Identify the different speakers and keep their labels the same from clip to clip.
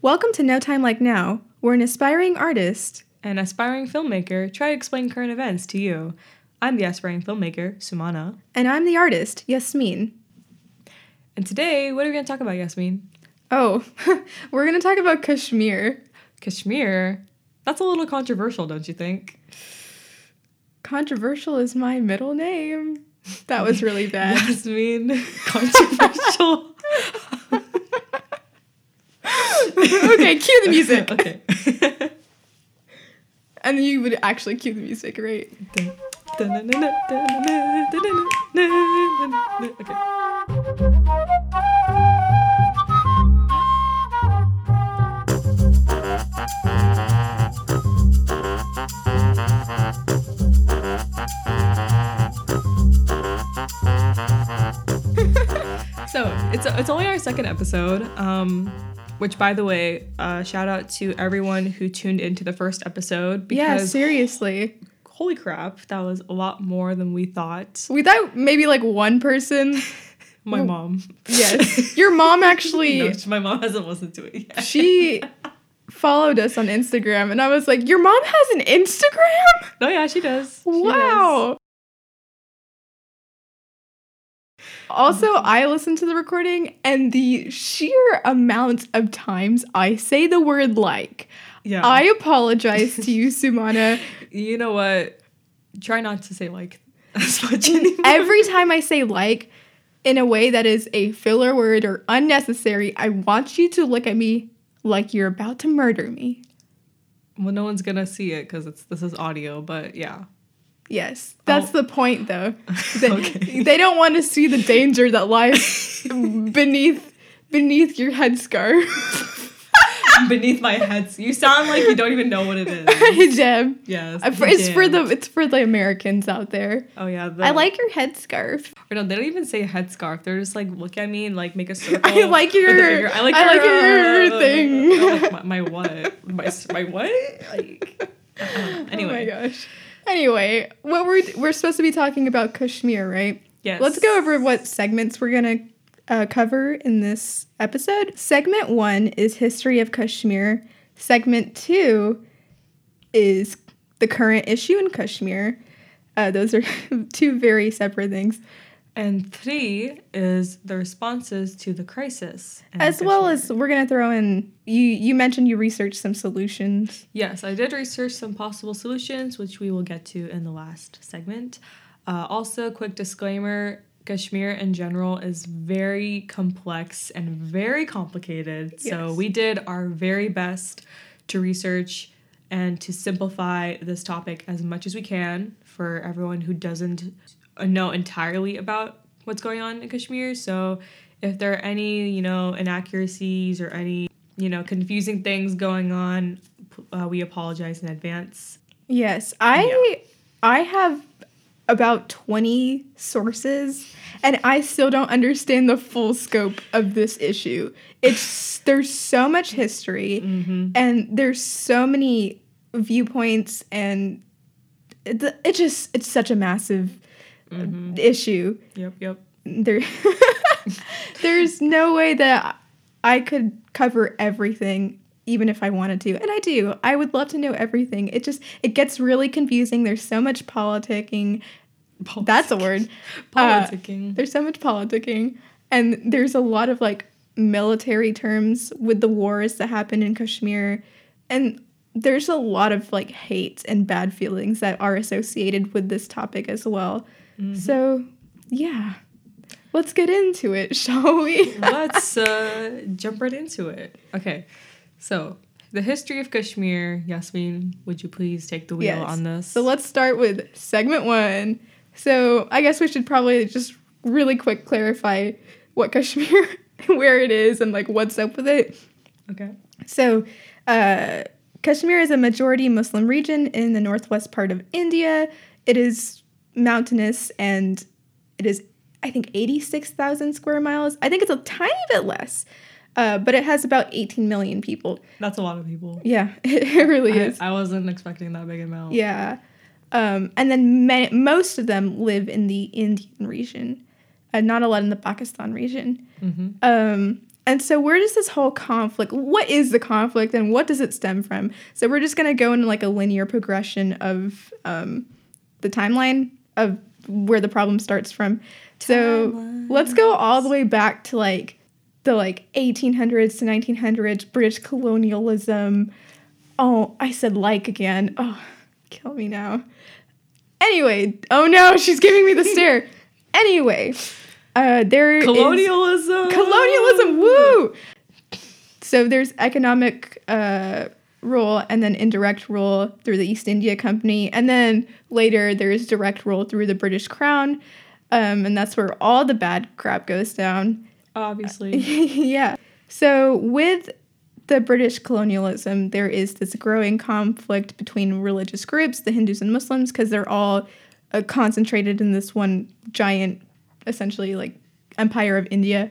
Speaker 1: Welcome to No Time Like Now, where an aspiring artist
Speaker 2: An aspiring filmmaker try to explain current events to you. I'm the aspiring filmmaker, Sumana.
Speaker 1: and I'm the artist, Yasmin.
Speaker 2: And today, what are we going to talk about, Yasmin?
Speaker 1: Oh, we're going to talk about Kashmir.
Speaker 2: Kashmir? That's a little controversial, don't you think?
Speaker 1: Controversial is my middle name. That was really bad.
Speaker 2: Yasmin, controversial.
Speaker 1: okay, cue the music.
Speaker 2: okay.
Speaker 1: And you would actually cue the music, right?
Speaker 2: okay. So it's it's only our second episode. Um, which, by the way, uh, shout out to everyone who tuned into the first episode
Speaker 1: Yeah, seriously.
Speaker 2: holy crap, that was a lot more than we thought.
Speaker 1: We thought maybe like one person.
Speaker 2: My mom.
Speaker 1: Yes. Your mom actually,
Speaker 2: No, my mom hasn't listened to it yet.
Speaker 1: she followed us on Instagram, and I was like, Your mom has an Instagram?
Speaker 2: No, yeah, she does. She does.
Speaker 1: Wow. Also, I listened to the recording and the sheer amount of times I say the word like.
Speaker 2: Yeah.
Speaker 1: I apologize to you, Sumana.
Speaker 2: you know what? Try not to say like as much anymore.
Speaker 1: Every time I say like in a way that is a filler word or unnecessary, I want you to look at me like you're about to murder me.
Speaker 2: well, no one's gonna see it because it's this is audio, but yeah.
Speaker 1: Yes, that's
Speaker 2: Oh.
Speaker 1: the point though. They,
Speaker 2: Okay.
Speaker 1: they don't want to see the danger that lies beneath beneath your headscarf.
Speaker 2: Beneath my head, you sound like you don't even know what it is.
Speaker 1: Hijab.
Speaker 2: Yes.
Speaker 1: Uh, for- It's for the it's for the Americans out there.
Speaker 2: Oh yeah. The,
Speaker 1: I like your headscarf.
Speaker 2: Or no, they don't even say headscarf. They're just like look at me and like make a circle.
Speaker 1: I like your-
Speaker 2: with finger. I like
Speaker 1: I
Speaker 2: your,
Speaker 1: like your
Speaker 2: uh,
Speaker 1: thing.
Speaker 2: oh, my, my what? My my what? Like. uh, anyway.
Speaker 1: Oh my gosh. Anyway, what we're we're supposed to be talking about Kashmir, right?
Speaker 2: Yes.
Speaker 1: Let's go over what segments we're gonna uh, cover in this episode. Segment one is history of Kashmir. Segment two is the current issue in Kashmir. Uh, those are two very separate things,
Speaker 2: And three is the responses to the crisis.
Speaker 1: as well as we're gonna throw in. You you mentioned you researched some solutions.
Speaker 2: Yes, I did research some possible solutions, which we will get to in the last segment. Uh, also, quick disclaimer Kashmir in general is very complex and very complicated. So, we did our very best to research and to simplify this topic as much as we can for everyone who doesn't know entirely about what's going on in Kashmir. So, if there are any, you know, inaccuracies or any, you know, confusing things going on, uh, we apologize in advance.
Speaker 1: Yes, I I have about 20 sources and I still don't understand the full scope of this issue. It's there's so much history
Speaker 2: Mm-hmm.
Speaker 1: and there's so many viewpoints and it, it just it's such a massive uh, issue.
Speaker 2: Yep, yep.
Speaker 1: There there's no way that I could cover everything even if I wanted to. And I do. I would love to know everything. It just it gets really confusing. There's so much politicking. That's a word. Uh,
Speaker 2: Politicking.
Speaker 1: there's so much politicking and there's a lot of like military terms with the wars that happen in Kashmir and there's a lot of like hate and bad feelings that are associated with this topic as well. So, yeah. Let's get into it, shall we?
Speaker 2: Let's uh, jump right into it. Okay, so the history of Kashmir. Yasmin, would you please take the wheel
Speaker 1: Yes.
Speaker 2: on this?
Speaker 1: So let's start with segment one. So I guess we should probably just really quick clarify what Kashmir, where it is, and like what's up with it.
Speaker 2: okay.
Speaker 1: So, uh, Kashmir is a majority Muslim region in the northwest part of India. It is mountainous and it is, I think, 86,000 square miles. I think it's a tiny bit less, uh, but it has about 18 million people.
Speaker 2: That's a lot of people.
Speaker 1: Yeah, it, it really
Speaker 2: I,
Speaker 1: is.
Speaker 2: I wasn't expecting that big amount.
Speaker 1: Yeah. Um, and then ma- most of them live in the Indian region, uh, not a lot in the Pakistan region.
Speaker 2: Mm-hmm.
Speaker 1: Um, And so, where does this whole conflict? What is the conflict, and what does it stem from? So, we're just gonna go into like a linear progression of um, the timeline of where the problem starts from. So, let's go all the way back to like the like 1800s to 1900s British colonialism. Oh, I said like again. Oh, kill me now. Anyway, oh no, she's giving me the stare. Anyway, uh, there is-
Speaker 2: Colonialism.
Speaker 1: colonialism. Woo! So there's economic uh, rule and then indirect rule through the East India Company, and then later there's direct rule through the British Crown, um, and that's where all the bad crap goes down.
Speaker 2: Obviously.
Speaker 1: yeah. So with the British colonialism, there is this growing conflict between religious groups, the Hindus and Muslims, because they're all uh, concentrated in this one giant, essentially like empire of India.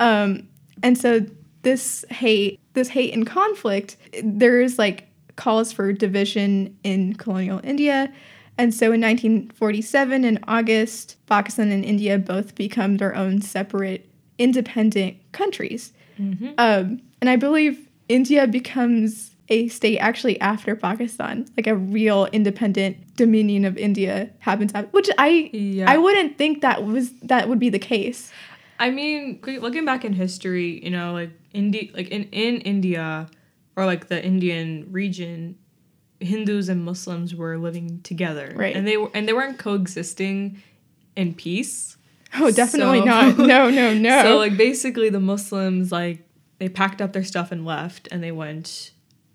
Speaker 1: Um, and so this hate, this hate and conflict, there is like calls for division in colonial India. And so in 1947, in August, Pakistan and India both become their own separate, independent countries. Um, and I believe India becomes a state actually after Pakistan, like a real independent dominion of India happens, which I
Speaker 2: Yeah.
Speaker 1: I wouldn't think that was that would be the case.
Speaker 2: I mean, looking back in history, you know, like India, like in in India, or like the Indian region, Hindus and Muslims were living together,
Speaker 1: Right.
Speaker 2: And they were and they weren't coexisting in peace.
Speaker 1: Oh, definitely
Speaker 2: So-
Speaker 1: not. No, no, no.
Speaker 2: So like basically, the Muslims like they packed up their stuff and left, and they went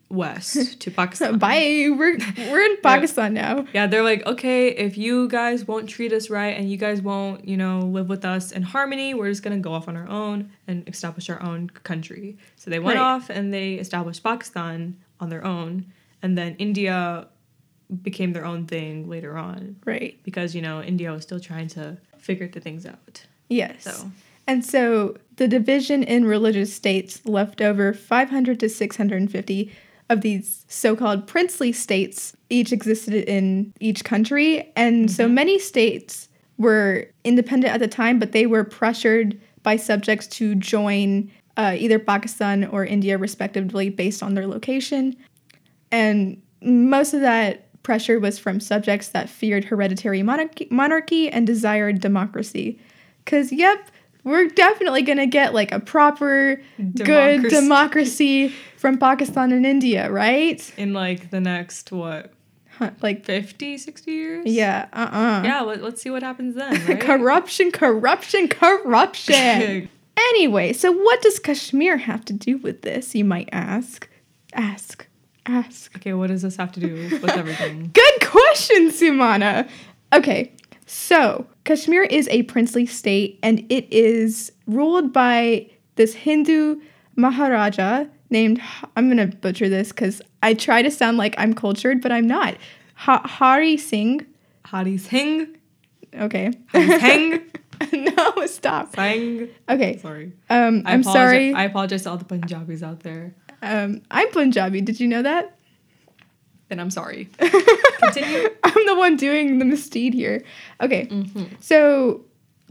Speaker 2: west to Pakistan.
Speaker 1: Bye. We're we're in Pakistan now.
Speaker 2: Yeah, they're like, okay, if you guys won't treat us right and you guys won't, you know, live with us in harmony, we're just gonna go off on our own and establish our own country. So they went
Speaker 1: Right.
Speaker 2: off and they established Pakistan on their own, and then India became their own thing later on
Speaker 1: Right.
Speaker 2: because you know India was still trying to figure the things out.
Speaker 1: Yes.
Speaker 2: So
Speaker 1: And so the division in religious states left over 500 to 650 of these so called princely states, each existed in each country. And so many states were independent at the time, but they were pressured by subjects to join uh, either Pakistan or India, respectively, based on their location. And most of that pressure was from subjects that feared hereditary monarchy, monarchy and desired democracy. Because, yep, we're definitely going to get like a proper, good
Speaker 2: Democracy.
Speaker 1: democracy from Pakistan and India, right?
Speaker 2: in like the next what
Speaker 1: Huh, like,
Speaker 2: 50, 60 years?
Speaker 1: yeah, uh uh
Speaker 2: Yeah, let, let's see what happens then, right?
Speaker 1: corruption, corruption, corruption. anyway, so what does Kashmir have to do with this, you might ask? Ask, ask.
Speaker 2: okay, what does this have to do with everything?
Speaker 1: Good question, Sumana. Okay, so Kashmir is a princely state and it is ruled by this Hindu Maharaja named, I'm gonna butcher this because I try to sound like I'm cultured, but I'm not. Ha- Hari Singh.
Speaker 2: Hari Singh,
Speaker 1: Okay.
Speaker 2: Hari Singh,
Speaker 1: no, stop.
Speaker 2: Singh.
Speaker 1: Okay.
Speaker 2: Sorry.
Speaker 1: Um,
Speaker 2: I
Speaker 1: I'm sorry.
Speaker 2: I apologize to all the Punjabis out there.
Speaker 1: um, I'm Punjabi. Did you know that?
Speaker 2: Then I'm sorry. Continue.
Speaker 1: I'm the one doing the misdeed here. Okay.
Speaker 2: Mm-hmm.
Speaker 1: So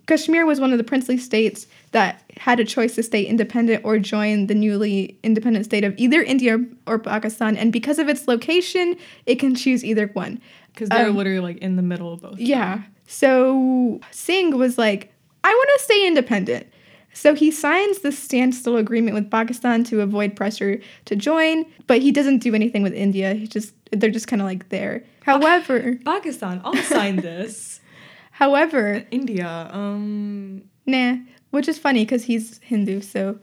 Speaker 1: Kashmir was one of the princely states that had a choice to stay independent or join the newly independent state of either India or Pakistan. And because of its location, it can choose either one.
Speaker 2: Because they're
Speaker 1: Um,
Speaker 2: literally like in the middle of both.
Speaker 1: Yeah. So Singh was like, I want to stay independent. So he signs the standstill agreement with Pakistan to avoid pressure to join, but he doesn't do anything with India. He just they're just kind of like there. However,
Speaker 2: Pakistan, I'll sign this.
Speaker 1: however,
Speaker 2: India, um,
Speaker 1: nah, which is funny because he's Hindu. So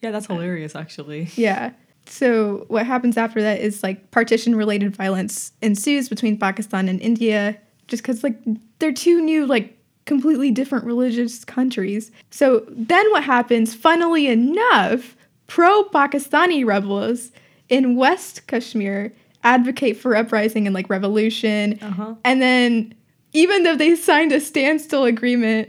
Speaker 2: yeah, that's hilarious actually.
Speaker 1: yeah. So what happens after that is like partition related violence ensues between Pakistan and India just cuz like they're two new like completely different religious countries. So then what happens funnily enough pro Pakistani rebels in West Kashmir advocate for uprising and like revolution
Speaker 2: Uh-huh.
Speaker 1: and then even though they signed a standstill agreement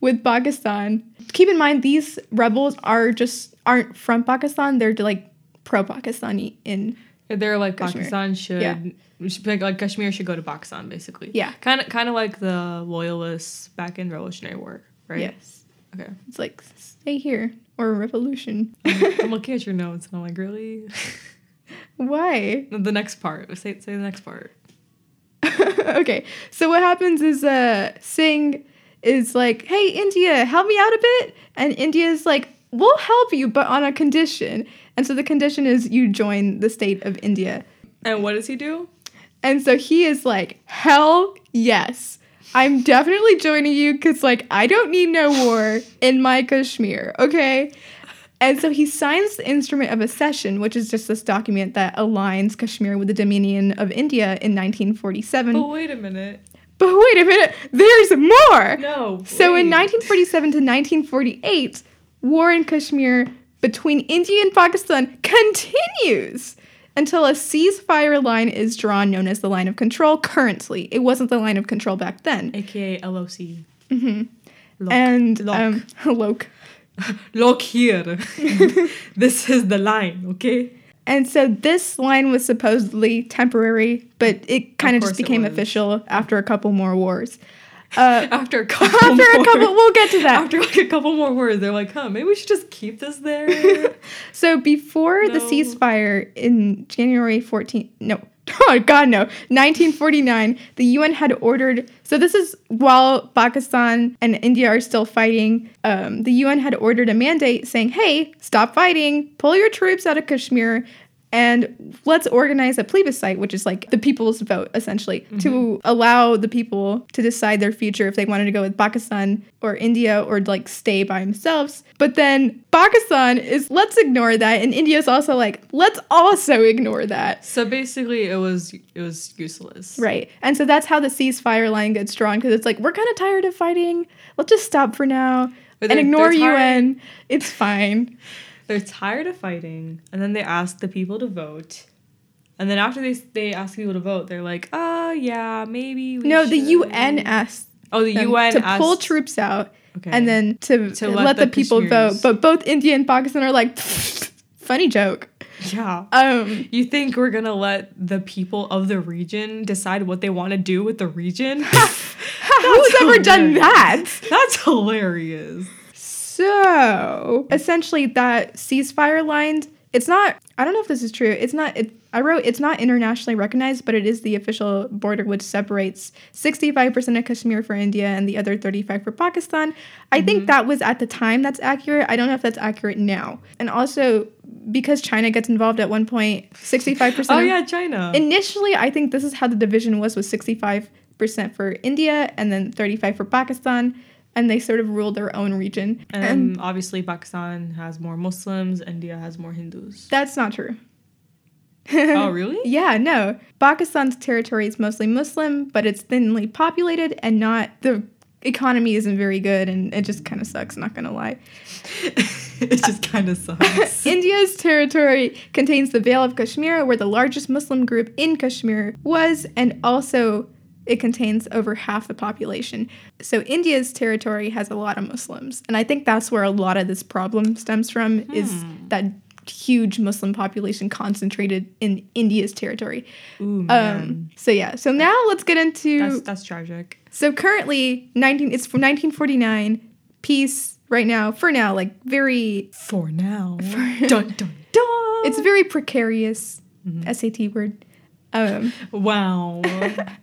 Speaker 1: with Pakistan, keep in mind these rebels are just aren't from Pakistan. They're like pro Pakistani in
Speaker 2: They're like
Speaker 1: Kashmir.
Speaker 2: Pakistan should,
Speaker 1: Yeah.
Speaker 2: Like, like Kashmir should go to Pakistan basically.
Speaker 1: Yeah.
Speaker 2: Kind of kind of like the loyalists back in Revolutionary War, right?
Speaker 1: yes.
Speaker 2: Okay.
Speaker 1: It's like stay here. or revolution.
Speaker 2: I'm looking at your notes and I'm like, really?
Speaker 1: Why?
Speaker 2: The next part. Say say the next part.
Speaker 1: okay, so what happens is uh, Singh is like, hey, India, help me out a bit. And India's like, we'll help you, but on a condition. And so the condition is you join the state of India.
Speaker 2: And what does he do?
Speaker 1: And so he is like, hell yes. I'm definitely joining you because, like, I don't need no war in my Kashmir, okay? And so he signs the Instrument of Accession, which is just this document that aligns Kashmir with the Dominion of India in 1947.
Speaker 2: But wait a minute.
Speaker 1: But wait a minute, there's more!
Speaker 2: No.
Speaker 1: So in 1947 to 1948, war in Kashmir between India and Pakistan continues until a ceasefire line is drawn known as the line of control currently. It wasn't the line of control back then.
Speaker 2: AKA LOC.
Speaker 1: hmm
Speaker 2: Look.
Speaker 1: And
Speaker 2: Look.
Speaker 1: um Lok.
Speaker 2: Look here. this is the line, okay?
Speaker 1: And so this line was supposedly temporary, but it kind of just became official after a couple more wars. Uh,
Speaker 2: After a couple
Speaker 1: after a
Speaker 2: more-
Speaker 1: couple, we'll get to that.
Speaker 2: After like a couple more words, they're like, huh, maybe we should just keep this there.
Speaker 1: So before the ceasefire in January 14, no, oh God, no, 1949, the UN had ordered. So this is while Pakistan and India are still fighting. Um, the UN had ordered a mandate saying, "Hey, stop fighting, pull your troops out of Kashmir." And let's organize a plebiscite, which is like the people's vote, essentially, to mm-hmm. allow the people to decide their future if they wanted to go with Pakistan or India or like stay by themselves. But then Pakistan is, let's ignore that. And India's also like, let's also ignore that.
Speaker 2: so basically it was it was useless.
Speaker 1: Right. And so that's how the ceasefire line gets drawn because it's like, we're kind of tired of fighting. Let's just stop for now
Speaker 2: But
Speaker 1: and ignore UN. It's fine.
Speaker 2: They're tired of fighting, and then they ask the people to vote. And then after they they ask people to vote, they're like, "Oh yeah, maybe." We
Speaker 1: no, the
Speaker 2: should."
Speaker 1: UN asked
Speaker 2: Oh, the UN
Speaker 1: to pull troops out
Speaker 2: Okay.
Speaker 1: and then to,
Speaker 2: To
Speaker 1: let,
Speaker 2: let
Speaker 1: the,
Speaker 2: the
Speaker 1: people vote. But both India and Pakistan are like, funny joke.
Speaker 2: yeah.
Speaker 1: Um,
Speaker 2: You think we're gonna let the people of the region decide what they want to do with the region?
Speaker 1: who's ever done that?
Speaker 2: That's hilarious.
Speaker 1: So essentially, that ceasefire line. It's not. I don't know if this is true. It's not. It, I wrote it's not internationally recognized, but it is the official border which separates 65% of Kashmir for India and the other 35 for Pakistan. I think mm-hmm. that was at the time that's accurate. I don't know if that's accurate now. And also because China gets involved at one point, 65%.
Speaker 2: Oh yeah, China.
Speaker 1: Initially, I think this is how the division was was 65% for India and then 35 for Pakistan and they sort of ruled their own region.
Speaker 2: and
Speaker 1: and
Speaker 2: obviously Pakistan has more Muslims, India has more Hindus.
Speaker 1: that's not true.
Speaker 2: oh really?
Speaker 1: Yeah, no. Pakistan's territory is mostly Muslim, but it's thinly populated and not the economy isn't very good and it just kind of sucks, not gonna lie.
Speaker 2: it just kind of sucks.
Speaker 1: India's territory contains the Vale of Kashmir, where the largest Muslim group in Kashmir was, and also it contains over half the population. So India's territory has a lot of Muslims, and I think that's where a lot of this problem stems from is that huge Muslim population concentrated in India's territory.
Speaker 2: Ooh
Speaker 1: Um, so yeah, so now let's get into
Speaker 2: that's that's tragic.
Speaker 1: so currently 19 it's from 1949 peace right now for now like very
Speaker 2: For now. dun dun dun.
Speaker 1: it's very precarious
Speaker 2: Mm-hmm.
Speaker 1: SAT word. Um,
Speaker 2: wow.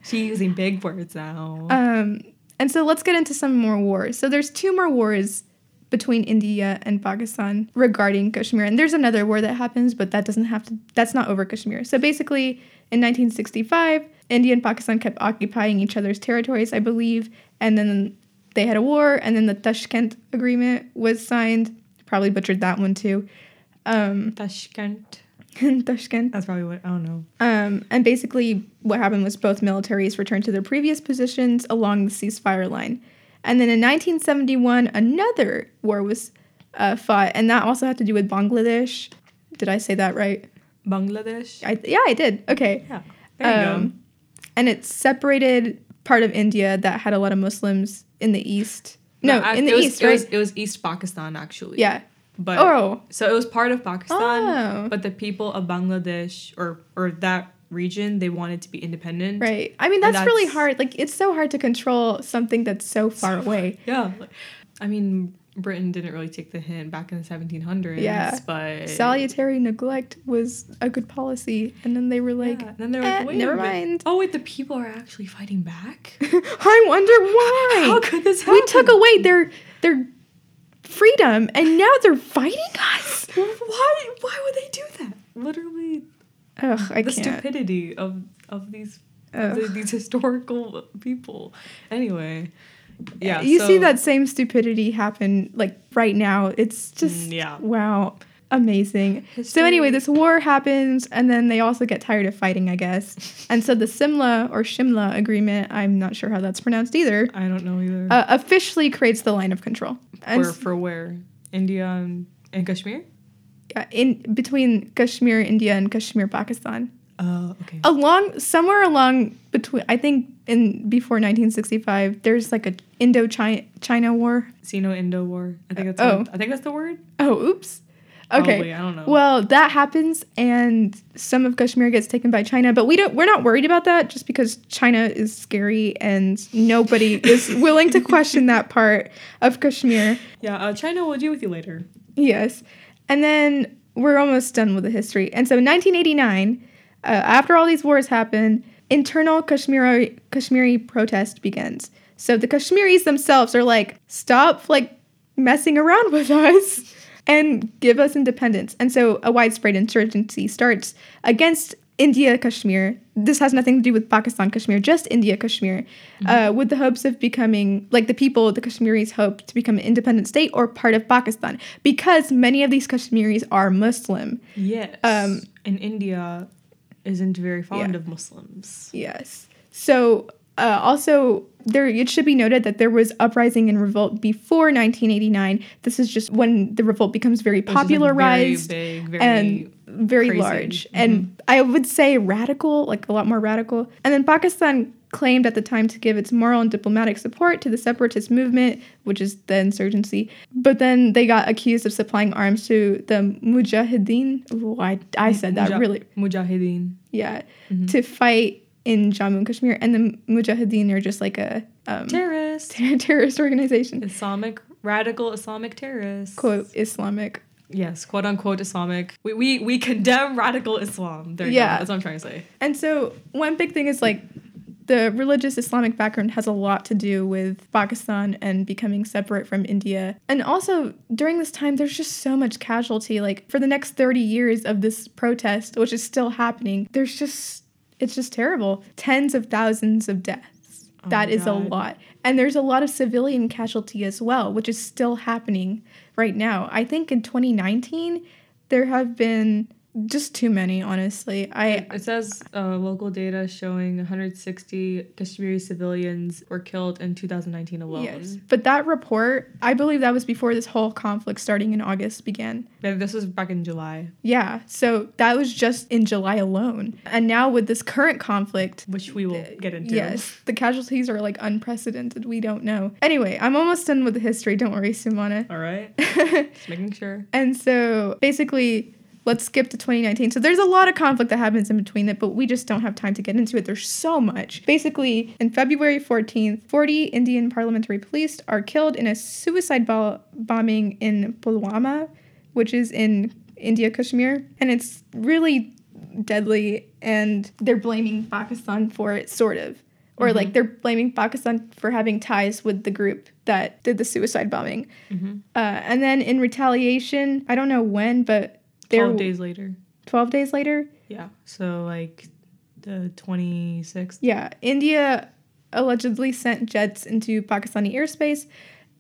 Speaker 2: She's using big words now.
Speaker 1: um, and so let's get into some more wars. So there's two more wars between India and Pakistan regarding Kashmir, and there's another war that happens, but that doesn't have to. That's not over Kashmir. So basically, in 1965, India and Pakistan kept occupying each other's territories, I believe, and then they had a war, and then the Tashkent Agreement was signed. Probably butchered that one too. Um,
Speaker 2: Tashkent.
Speaker 1: Tashkent.
Speaker 2: That's probably what I don't know.
Speaker 1: Um, and basically, what happened was both militaries returned to their previous positions along the ceasefire line. And then in 1971, another war was uh, fought, and that also had to do with Bangladesh. Did I say that right?
Speaker 2: Bangladesh.
Speaker 1: I, yeah, I did. Okay.
Speaker 2: Yeah. There you
Speaker 1: Um, And it separated part of India that had a lot of Muslims in the east.
Speaker 2: go.
Speaker 1: No,
Speaker 2: I-
Speaker 1: in the
Speaker 2: it was,
Speaker 1: east,
Speaker 2: it
Speaker 1: right?
Speaker 2: was, it was East Pakistan actually.
Speaker 1: yeah.
Speaker 2: But
Speaker 1: Oh,
Speaker 2: so it was part of Pakistan,
Speaker 1: Oh.
Speaker 2: but the people of Bangladesh or or that region they wanted to be independent.
Speaker 1: right. I mean,
Speaker 2: And
Speaker 1: that's, really hard. Like, it's so hard to control something that's so far away.
Speaker 2: Yeah. I mean, Britain didn't really take the hint back in the 1700s.
Speaker 1: Yeah.
Speaker 2: but
Speaker 1: Salutary neglect was a good policy, and then they were like,
Speaker 2: yeah. then they're
Speaker 1: "Eh,
Speaker 2: like, wait,
Speaker 1: never mind."
Speaker 2: Oh wait, the people are actually fighting back.
Speaker 1: I wonder why.
Speaker 2: How could this happen?
Speaker 1: we took away their their freedom, and now they're fighting us.
Speaker 2: Why? Why would they do that? Literally,
Speaker 1: Ugh, I
Speaker 2: the
Speaker 1: can't.
Speaker 2: stupidity of of these
Speaker 1: Ugh.
Speaker 2: the, these historical people. Anyway, yeah.
Speaker 1: you see that same stupidity happen like right now. It's just
Speaker 2: Mm, yeah.
Speaker 1: wow, amazing. So anyway, this war happens, and then they also get tired of fighting, I guess. And so the Simla or Shimla agreement, I'm not sure how that's pronounced either,
Speaker 2: I don't know either.
Speaker 1: uh, officially creates the line of control. And
Speaker 2: for for where? India and, and Kashmir.
Speaker 1: yeah, in between Kashmir, India, and Kashmir, Pakistan.
Speaker 2: Oh, okay.
Speaker 1: along somewhere along between i think in before 1965 there's like a indo-china war
Speaker 2: Sino-Indo War. I think that's.
Speaker 1: Oh.
Speaker 2: what- I think that's the word.
Speaker 1: oh oops
Speaker 2: Probably, I don't know.
Speaker 1: well that happens and some of kashmir gets taken by china but we don't we're not worried about that just because china is scary and nobody is willing to question that part of kashmir
Speaker 2: yeah, uh, China will deal with you later.
Speaker 1: Yes. And then we're almost done with the history. And so in 1989, uh, after all these wars happen, internal Kashmiri Kashmiri protest begins. So the Kashmiris themselves are like, stop like messing around with us and give us independence. And so a widespread insurgency starts against India Kashmir. This has nothing to do with Pakistan Kashmir, just India Kashmir, uh, with the hopes of becoming, like the people, the Kashmiris hope to become an independent state or part of Pakistan because many of these Kashmiris are Muslim.
Speaker 2: Yes.
Speaker 1: Um,
Speaker 2: and India isn't very fond
Speaker 1: Yeah.
Speaker 2: of Muslims.
Speaker 1: Yes. So uh, also there it should be noted that there was uprising and revolt before 1989. This is just when the revolt becomes very popularized
Speaker 2: very big, very
Speaker 1: and very
Speaker 2: crazy.
Speaker 1: large and I would say radical, like a lot more radical. And then Pakistan claimed at the time to give its moral and diplomatic support to the separatist movement, which is the insurgency. But then they got accused of supplying arms to the Mujahideen. Ooh, I, I said that
Speaker 2: Muja-
Speaker 1: really
Speaker 2: Mujahideen.
Speaker 1: yeah, to fight in Jammu and Kashmir, and the Mujahideen are just like a um,
Speaker 2: Terrorist.
Speaker 1: ter- terrorist organization,
Speaker 2: Islamic radical Islamic terrorists.
Speaker 1: quote Islamic.
Speaker 2: Yes, quote unquote Islamic. We we, we condemn radical Islam. There you
Speaker 1: Yeah.
Speaker 2: go. That's what I'm trying to say.
Speaker 1: And so one big thing is like the religious Islamic background has a lot to do with Pakistan and becoming separate from India. And also during this time, there's just so much casualty. Like for the next 30 years of this protest, which is still happening, there's just it's just terrible. Tens of thousands of deaths.
Speaker 2: Oh
Speaker 1: That is a lot. And there's a lot of civilian casualty as well, which is still happening right now. I think in 2019, there have been just too many, honestly. I
Speaker 2: It says uh, local data showing 160 Kashmiri civilians were killed in 2019 alone.
Speaker 1: Yes. But that report, I believe that was before this whole conflict starting in August began.
Speaker 2: Yeah, this was back in July,
Speaker 1: Yeah. So that was just in July alone. And now with this current conflict,
Speaker 2: which we will get into.
Speaker 1: yes, the casualties are like unprecedented. We don't know. Anyway, I'm almost done with the history. Don't worry, Sumana.
Speaker 2: All right. Just making sure.
Speaker 1: And so basically, let's skip to 2019. So there's a lot of conflict that happens in between it, but we just don't have time to get into it. There's so much. Basically, in February 14th, 40 Indian parliamentary police are killed in a suicide bo- bombing in Pulwama, which is in India, Kashmir. And it's really deadly, and they're blaming Pakistan for it, sort of. Or like they're blaming Pakistan for having ties with the group that did the suicide bombing.
Speaker 2: Mm-hmm.
Speaker 1: Uh, and then in retaliation, I don't know when, but they're
Speaker 2: 12 days later.
Speaker 1: 12 days later.
Speaker 2: Yeah. So like the 26th.
Speaker 1: Yeah, India allegedly sent jets into Pakistani airspace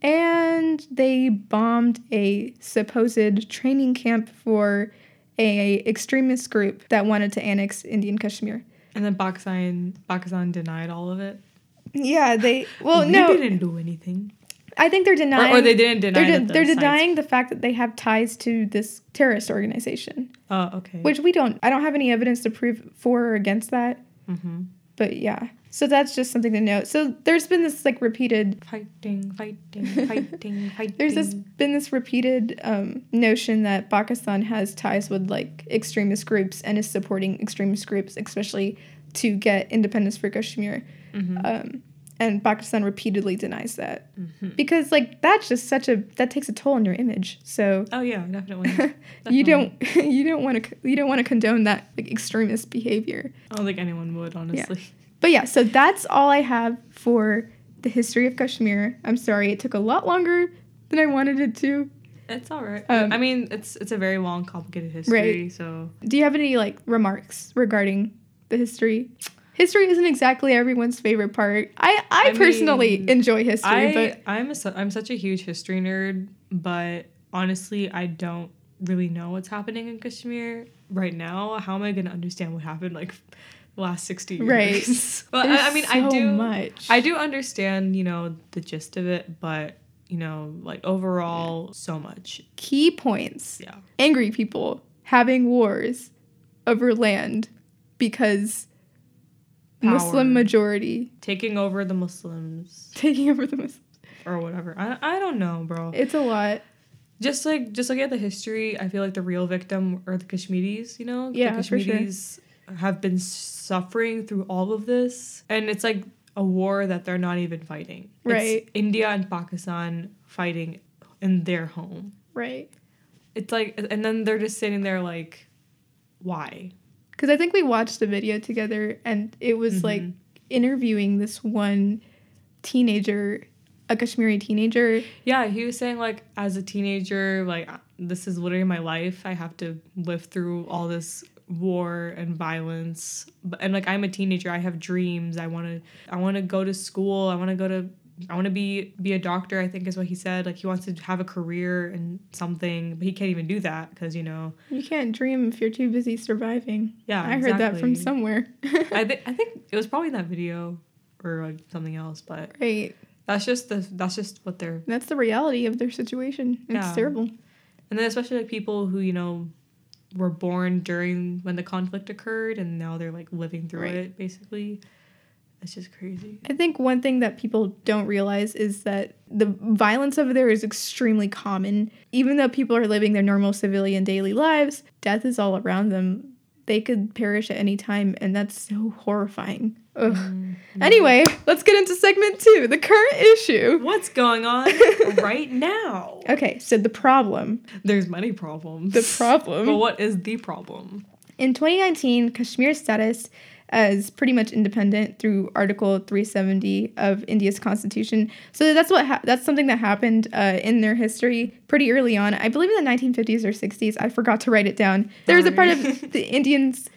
Speaker 1: and they bombed a supposed training camp for a extremist group that wanted to annex Indian Kashmir.
Speaker 2: And then Pakistan Pakistan denied all of it.
Speaker 1: Yeah, they well
Speaker 2: we
Speaker 1: no,
Speaker 2: didn't do anything.
Speaker 1: I think they're denying
Speaker 2: or they didn't deny
Speaker 1: they're, de- they're denying the fact that they have ties to this terrorist organization,
Speaker 2: Oh, okay.
Speaker 1: which we don't. I don't have any evidence to prove for or against that.
Speaker 2: mm-hmm.
Speaker 1: But yeah, so that's just something to note. So there's been this like repeated
Speaker 2: Fighting, fighting, fighting, fighting.
Speaker 1: there's this been this repeated um, notion that Pakistan has ties with like extremist groups and is supporting extremist groups, especially to get independence for Kashmir.
Speaker 2: Mhm.
Speaker 1: Um, and Pakistan repeatedly denies that
Speaker 2: Mm-hmm.
Speaker 1: because like that's just such a that takes a toll on your image. So
Speaker 2: Oh yeah, definitely.
Speaker 1: you don't you don't want to you don't want to condone that like extremist behavior.
Speaker 2: I don't think anyone would, honestly. Yeah.
Speaker 1: But yeah, so that's all I have for the history of Kashmir. I'm sorry it took a lot longer than I wanted it to.
Speaker 2: It's all right.
Speaker 1: Um,
Speaker 2: I mean, it's it's a very long, complicated history.
Speaker 1: Right.
Speaker 2: So
Speaker 1: Do you have any like remarks regarding the history? History isn't exactly everyone's favorite part. I I,
Speaker 2: I
Speaker 1: personally
Speaker 2: mean,
Speaker 1: enjoy history,
Speaker 2: I
Speaker 1: but
Speaker 2: I'm a, su- I'm such a huge history nerd, but honestly, I don't really know what's happening in Kashmir right now. How am I going to understand what happened like the last sixty years?
Speaker 1: Right.
Speaker 2: but I, I mean, I
Speaker 1: so
Speaker 2: do
Speaker 1: much.
Speaker 2: I do understand, you know, the gist of it, but you know, like overall, so much.
Speaker 1: key points.
Speaker 2: Yeah.
Speaker 1: Angry people having wars over land because
Speaker 2: Power.
Speaker 1: Muslim majority
Speaker 2: Taking over the Muslims
Speaker 1: taking over the Muslims,
Speaker 2: or whatever. I, I don't know, bro.
Speaker 1: It's a lot.
Speaker 2: just like just looking at the history, I feel like the real victim are the Kashmiris. You know,
Speaker 1: Yeah,
Speaker 2: the
Speaker 1: for sure.
Speaker 2: Kashmiris have been suffering through all of this, and it's like a war that they're not even fighting. It's
Speaker 1: Right.
Speaker 2: India and Pakistan fighting in their home.
Speaker 1: Right.
Speaker 2: It's like, and then they're just sitting there like, why?
Speaker 1: Because I think we watched a video together and it was like
Speaker 2: Mhm.
Speaker 1: interviewing this one teenager, a Kashmiri teenager.
Speaker 2: Yeah, he was saying like as a teenager, like this is literally my life. I have to live through all this war and violence. And like I'm a teenager, I have dreams. I want to I want to go to school. I want to go to I want to be be a doctor, I think is what he said. Like he wants to have a career and something, but he can't even do that because, you know,
Speaker 1: You can't dream if you're too busy surviving.
Speaker 2: yeah,
Speaker 1: I heard that from somewhere.
Speaker 2: I think I think it was probably in that video or like something else, but
Speaker 1: right.
Speaker 2: that's just the that's just what they're
Speaker 1: That's the reality of their situation. It's
Speaker 2: Yeah.
Speaker 1: terrible.
Speaker 2: And then especially like people who, you know, were born during when the conflict occurred and now they're like living through
Speaker 1: Right.
Speaker 2: it basically. It's just crazy.
Speaker 1: I think one thing that people don't realize is that the violence over there is extremely common. Even though people are living their normal civilian daily lives, death is all around them. They could perish at any time, and that's so horrifying. Ugh. Mm, anyway, let's get into segment two the current issue.
Speaker 2: What's going on right now?
Speaker 1: Okay, so the problem.
Speaker 2: There's many problems.
Speaker 1: The problem.
Speaker 2: But what is the problem?
Speaker 1: In 2019, Kashmir's status as pretty much independent through Article 370 of India's constitution. So that's what ha- that's something that happened uh, in their history pretty early on. I believe in the 1950s or 60s. I forgot to write it down. There was a part of the Indians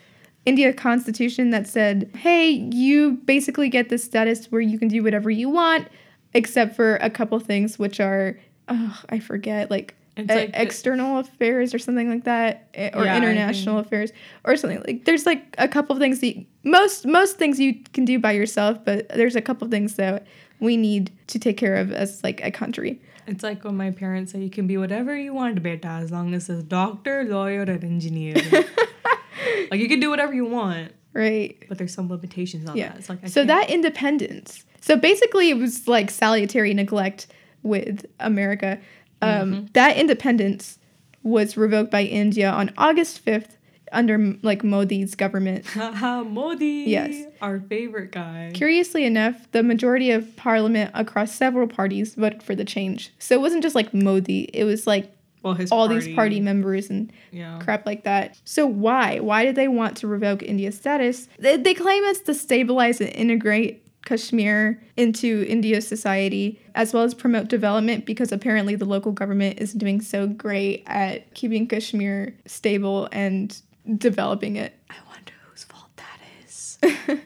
Speaker 1: India constitution that said, "Hey, you basically get the status where you can do whatever you want, except for a couple things, which are, oh, I forget, like."
Speaker 2: It's like the-
Speaker 1: external affairs or something like that eh, or
Speaker 2: Yeah, I
Speaker 1: international affairs or something. Like there's like a couple of things that you, most most things you can do by yourself but there's a couple of things that we need to take care of as like a country.
Speaker 2: It's like when my parents say you can be whatever you want, beta, as long as it's doctor, lawyer, and engineer. like you can do whatever you want,
Speaker 1: right.
Speaker 2: But there's some limitations on
Speaker 1: yeah.
Speaker 2: that. It's like I
Speaker 1: so
Speaker 2: can't-
Speaker 1: that independence. So basically it was like salutary neglect with america um,
Speaker 2: Mm-hmm.
Speaker 1: that independence was revoked by india on august 5th under like modi's government
Speaker 2: Modi.
Speaker 1: Yes.
Speaker 2: Our favorite guy.
Speaker 1: Curiously enough, the majority of parliament across several parties voted for the change. So it wasn't just like Modi, it was like
Speaker 2: well,
Speaker 1: all these party members and
Speaker 2: Yeah.
Speaker 1: crap like that. So why? Why did they want to revoke India's status? They, they claim it's to stabilize and integrate Kashmir into India's society as well as promote development because apparently the local government is doing so great at keeping Kashmir stable and developing it.
Speaker 2: I wonder whose fault that is.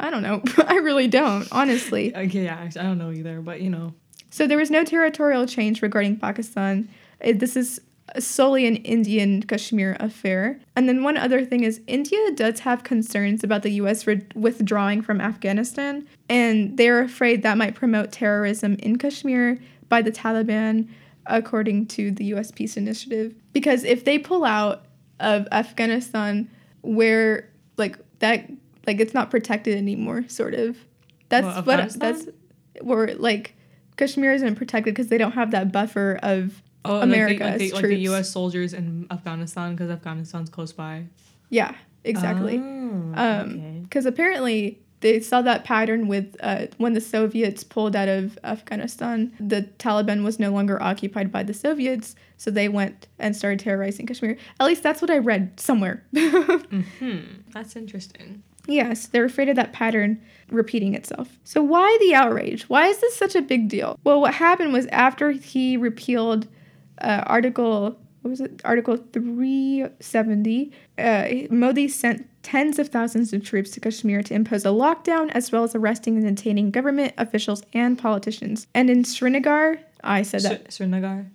Speaker 1: I don't know. I really don't, honestly.
Speaker 2: okay, yeah, I don't know either, but you know.
Speaker 1: So there was no territorial change regarding Pakistan. This is solely an Indian Kashmir affair. And then one other thing is India does have concerns about the US re- withdrawing from Afghanistan, and they're afraid that might promote terrorism in Kashmir by the Taliban, according to the US Peace Initiative. Because if they pull out of Afghanistan, where like that, like it's not protected anymore, sort of. That's
Speaker 2: What,
Speaker 1: what that's where like Kashmir isn't protected because they don't have that buffer of
Speaker 2: Oh,
Speaker 1: America
Speaker 2: like the, like, like the. U.S. soldiers in Afghanistan because Afghanistan's close by.
Speaker 1: yeah exactly
Speaker 2: Oh,
Speaker 1: um
Speaker 2: okay.
Speaker 1: because apparently they saw that pattern with uh, when the Soviets pulled out of Afghanistan. The Taliban was no longer occupied by the Soviets, so they went and started terrorizing Kashmir. At least that's what I read somewhere.
Speaker 2: Hmm, that's interesting.
Speaker 1: Yes, they're afraid of that pattern repeating itself. So, why the outrage? Why is this such a big deal? Well, what happened was after he repealed uh, Article, what was it? Article 370, uh, Modi sent tens of thousands of troops to Kashmir to impose a lockdown, as well as arresting and detaining government officials and politicians. And in Srinagar, I said that.
Speaker 2: Sri- Srinagar.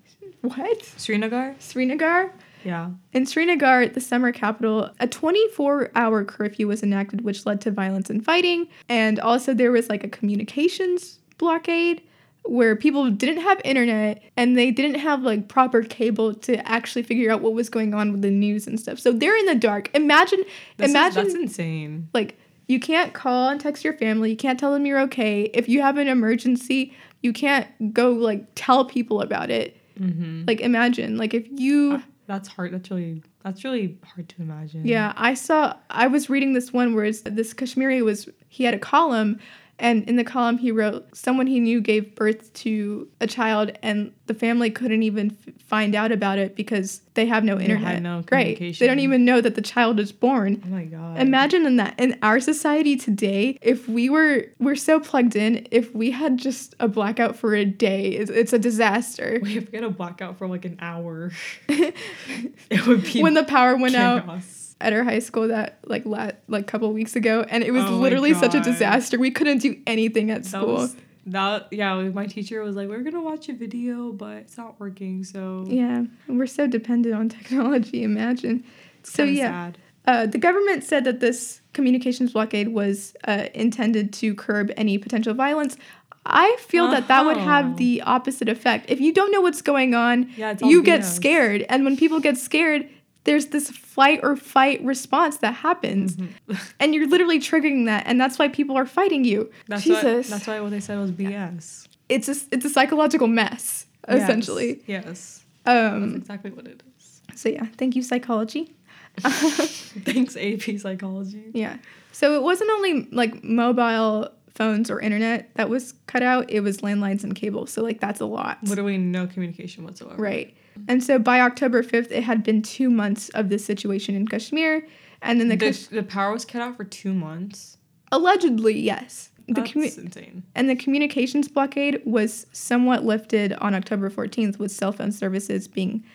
Speaker 1: What?
Speaker 2: Srinagar?
Speaker 1: Srinagar?
Speaker 2: Yeah.
Speaker 1: In Srinagar, the summer capital, a 24 hour curfew was enacted, which led to violence and fighting. And also, there was like a communications blockade where people didn't have internet and they didn't have like proper cable to actually figure out what was going on with the news and stuff. So they're in the dark. Imagine,
Speaker 2: This is-
Speaker 1: imagine,
Speaker 2: that's insane.
Speaker 1: like, you can't call and text your family. You can't tell them you're okay. If you have an emergency, you can't go like tell people about it.
Speaker 2: Mm-hmm.
Speaker 1: Like, imagine, like, if you.
Speaker 2: That's hard. That's really that's really hard to imagine.
Speaker 1: Yeah, I saw. I was reading this one where it's- this Kashmiri was. He had a column, and in the column he wrote someone he knew gave birth to a child, and the family couldn't even f- find out about it because they have no internet.
Speaker 2: no
Speaker 1: right? They don't even know that the child is born.
Speaker 2: Oh my god.
Speaker 1: Imagine in that in our society today, if we were we're so plugged in, if we had just a blackout for a day, it's, it's a disaster.
Speaker 2: Wait, if we had a blackout for like an hour, it would be
Speaker 1: when the power went out
Speaker 2: chaos.
Speaker 1: At our high school that like la- like couple weeks ago and it was
Speaker 2: Oh
Speaker 1: literally such a disaster we couldn't do anything at
Speaker 2: That
Speaker 1: school
Speaker 2: was that. Yeah, my teacher was like, "We're gonna watch a video, but it's not working." So
Speaker 1: yeah we're so dependent on technology imagine
Speaker 2: it's
Speaker 1: so yeah
Speaker 2: sad.
Speaker 1: uh, the government said that this communications blockade was uh, intended to curb any potential violence i feel that that would have the opposite effect if you don't know what's going on
Speaker 2: Yeah,
Speaker 1: you get scared and when people get scared there's this flight or fight response that happens
Speaker 2: Mm-hmm.
Speaker 1: and you're literally triggering that and that's why people are fighting you
Speaker 2: That's
Speaker 1: jesus
Speaker 2: Why, that's why what they said was BS.
Speaker 1: it's a it's a psychological mess
Speaker 2: Yes,
Speaker 1: essentially
Speaker 2: Yes. That's
Speaker 1: um
Speaker 2: exactly what it is.
Speaker 1: so yeah thank you psychology
Speaker 2: Thanks, AP Psychology.
Speaker 1: yeah so it wasn't only like mobile phones or internet that was cut out it was landlines and cable so like that's a lot
Speaker 2: Literally no communication whatsoever.
Speaker 1: right and so by october 5th it had been two months of this situation in kashmir and then the,
Speaker 2: The,
Speaker 1: Kash-
Speaker 2: the power was cut off for two months.
Speaker 1: allegedly yes the
Speaker 2: That's
Speaker 1: commu-
Speaker 2: insane.
Speaker 1: And the communications blockade was somewhat lifted on October 14th with cell phone services being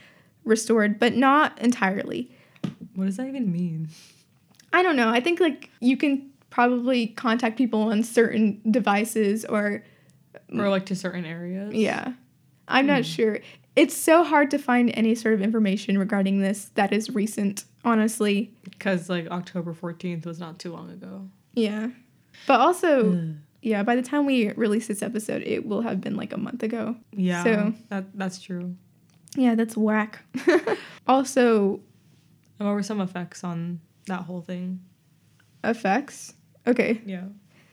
Speaker 1: restored, but not entirely.
Speaker 2: What does that even mean?
Speaker 1: I don't know. I think like you can probably contact people on certain devices or
Speaker 2: Or like to certain areas?
Speaker 1: yeah. I'm not hmm. sure. It's so hard to find any sort of information regarding this that is recent, honestly.
Speaker 2: Because like October 14th was not too long ago.
Speaker 1: Yeah. But also, hmm. yeah, by the time we release this episode, it will have been like a month ago.
Speaker 2: Yeah.
Speaker 1: So-
Speaker 2: that that's true.
Speaker 1: Yeah, that's whack. also,
Speaker 2: what were some effects on that whole thing?
Speaker 1: effects. Okay.
Speaker 2: Yeah.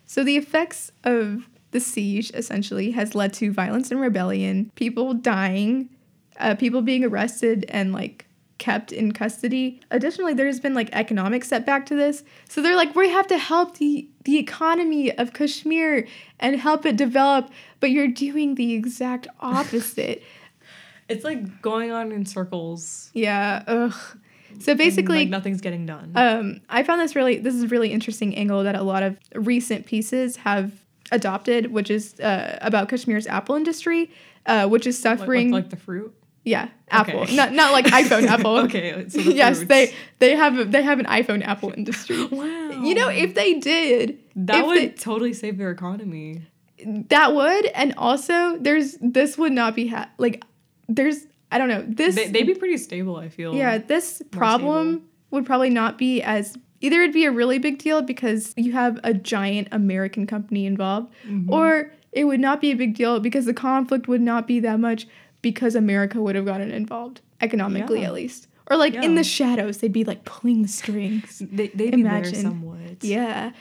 Speaker 1: So the effects of the siege essentially has led to violence and rebellion, people dying, uh, people being arrested and like kept in custody. Additionally, there's been like economic setback to this. So they're like, we have to help the the economy of Kashmir and help it develop, but you're doing the exact opposite.
Speaker 2: It's like going on in circles.
Speaker 1: yeah. Ugh. So
Speaker 2: and,
Speaker 1: basically,
Speaker 2: like nothing's getting done.
Speaker 1: Um, I found this really this is a really interesting angle that a lot of recent pieces have adopted, which is uh, about Kashmir's apple industry, uh, which is suffering.
Speaker 2: like, like the fruit.
Speaker 1: yeah, apple,
Speaker 2: Okay.
Speaker 1: not not like iPhone apple.
Speaker 2: okay. So the
Speaker 1: yes, they they have they have an iPhone apple industry.
Speaker 2: Wow.
Speaker 1: You know, if they did,
Speaker 2: that would
Speaker 1: they-
Speaker 2: totally save their economy.
Speaker 1: that would, and also there's this would not be ha- like there's I don't know this
Speaker 2: They, they'd be pretty stable. I feel.
Speaker 1: Yeah, this problem would probably not be as either it'd be a really big deal because you have a giant American company involved,
Speaker 2: Mhm.
Speaker 1: or it would not be a big deal because the conflict would not be that much because America would have gotten involved economically
Speaker 2: Yeah.
Speaker 1: at least. Or like in the shadows, they'd be like pulling the strings.
Speaker 2: They they'd be
Speaker 1: Imagine.
Speaker 2: there somewhat.
Speaker 1: Yeah.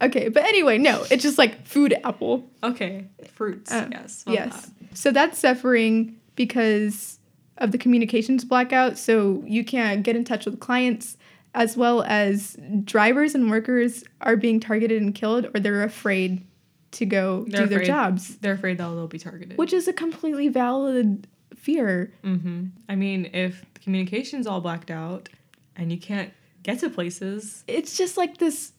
Speaker 1: Okay, but anyway, no, it's just like food apple.
Speaker 2: Okay. Fruits.
Speaker 1: Uh,
Speaker 2: yes.
Speaker 1: yes.
Speaker 2: that.
Speaker 1: So that's suffering because of the communications blackout. So you can't get in touch with clients as well as drivers and workers are being targeted and killed, or they're afraid to go
Speaker 2: They're
Speaker 1: do their jobs,
Speaker 2: They're afraid that they'll be targeted.
Speaker 1: which is a completely valid fear.
Speaker 2: hmm I mean, if the communication's all blacked out and you can't get to places,
Speaker 1: It's just like this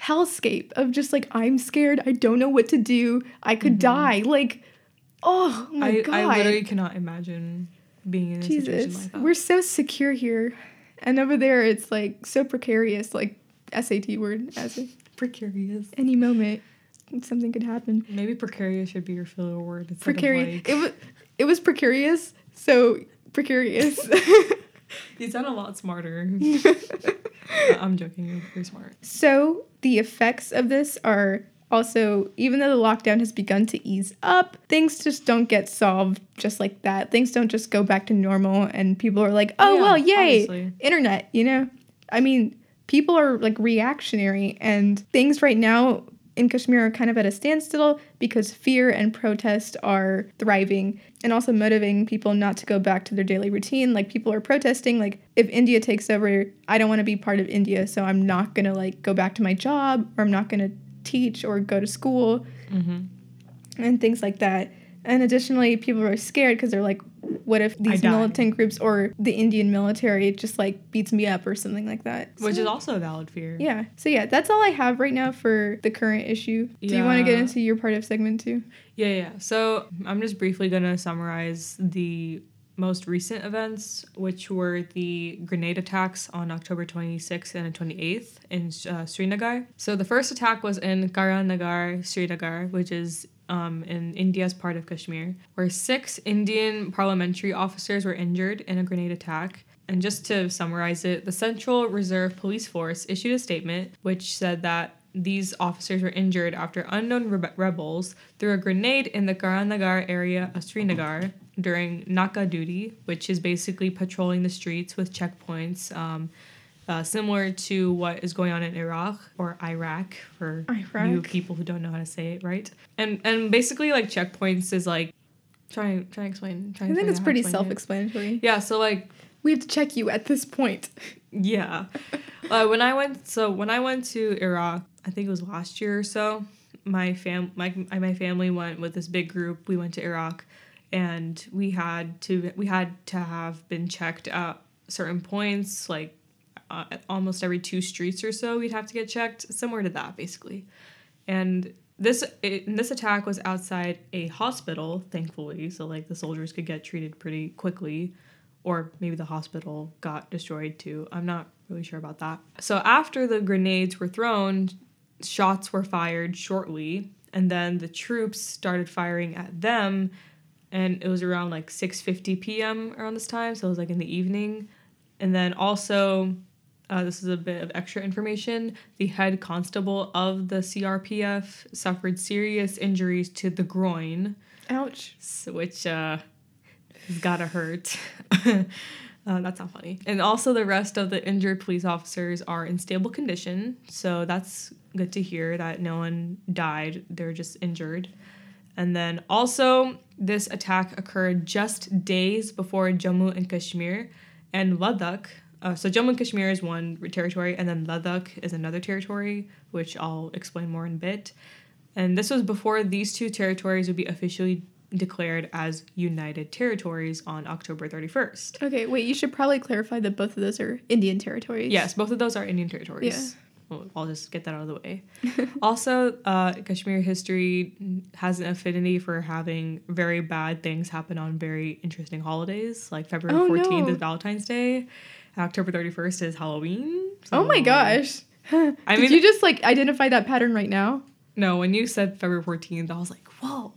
Speaker 1: hellscape of just like I'm scared, I don't know what to do, I could die. Like, oh my
Speaker 2: I,
Speaker 1: god,
Speaker 2: I literally cannot imagine being in a situation like that.
Speaker 1: we're so secure here, and over there it's like so precarious. Like SAT word, as if
Speaker 2: precarious.
Speaker 1: any moment something could happen.
Speaker 2: Maybe precarious should be your filler word.
Speaker 1: Precarious.
Speaker 2: Like,
Speaker 1: It was it was precarious, so precarious.
Speaker 2: you sound a lot smarter. I'm joking. You're smart.
Speaker 1: So the effects of this are also, even though the lockdown has begun to ease up, things just don't get solved just like that. Things don't just go back to normal, and people are like, "Oh
Speaker 2: Yeah,
Speaker 1: well, yay,
Speaker 2: obviously.
Speaker 1: internet." You know, I mean, people are like reactionary, and things right now in Kashmir are kind of at a standstill because fear and protest are thriving and also motivating people not to go back to their daily routine. Like people are protesting, like if India takes over, I don't want to be part of India, so I'm not gonna like go back to my job or I'm not gonna teach or go to school
Speaker 2: Mm-hmm.
Speaker 1: and things like that. And additionally, people are scared because they're like, what if these militant groups or the Indian military just like beats me up or something like that?
Speaker 2: Which
Speaker 1: So-
Speaker 2: is also a valid fear.
Speaker 1: yeah. So yeah, that's all I have right now for the current issue. Do you want to get into your part of segment two?
Speaker 2: Yeah, yeah. So I'm just briefly gonna summarize the most recent events, which were the grenade attacks on October 26th and 28th in uh, Srinagar. So the first attack was in Karanagar, Srinagar, which is um, in India's part of Kashmir, where six Indian parliamentary officers were injured in a grenade attack. And just to summarize it, the Central Reserve Police Force issued a statement which said that these officers were injured after unknown rebe- rebels threw a grenade in the Karanagar area of Srinagar during Naka duty, which is basically patrolling the streets with checkpoints, um, uh, similar to what is going on in Iraq or Iraq for
Speaker 1: Iraq.
Speaker 2: you people who don't know how to say it right. And and basically like checkpoints is like try try to explain. Try
Speaker 1: I think it's pretty self-explanatory.
Speaker 2: Yeah, so like
Speaker 1: We have to check you at this point.
Speaker 2: yeah. Uh, when I went, so when I went to Iraq, I think it was last year or so. My fam, my my family went with this big group. We went to Iraq, and we had to we had to have been checked at certain points, like uh, almost every two streets or so. We'd have to get checked, similar to that, basically. And this it, and this attack was outside a hospital, thankfully, so like the soldiers could get treated pretty quickly or maybe the hospital got destroyed too. I'm not really sure about that. So after the grenades were thrown, shots were fired shortly, and then the troops started firing at them, and it was around like 6:50 p.m. around this time, so it was like in the evening. And then also, uh, this is a bit of extra information. The head constable of the CRPF suffered serious injuries to the groin
Speaker 1: Ouch.
Speaker 2: which uh, has gotta hurt. uh, that's not funny. And also, the rest of the injured police officers are in stable condition, so that's good to hear that no one died. They're just injured. And then also, this attack occurred just days before Jammu and Kashmir and Ladakh. Uh, so Jammu and Kashmir is one territory, and then Ladakh is another territory, which I'll explain more in a bit. And this was before these two territories would be officially declared as United Territories on October 31st.
Speaker 1: Okay, wait, you should probably clarify that both of those are Indian territories.
Speaker 2: Yes, both of those are Indian territories. Well, I'll just get that out of the way. also, uh, Kashmir history has an affinity for having very bad things happen on very interesting holidays. Like February
Speaker 1: Oh,
Speaker 2: 14th
Speaker 1: no.
Speaker 2: is Valentine's Day, and October 31st is Halloween.
Speaker 1: Oh my gosh.
Speaker 2: I
Speaker 1: Did
Speaker 2: mean,
Speaker 1: you just like identify that pattern right now?
Speaker 2: no, when you said February 14th, I was like, whoa.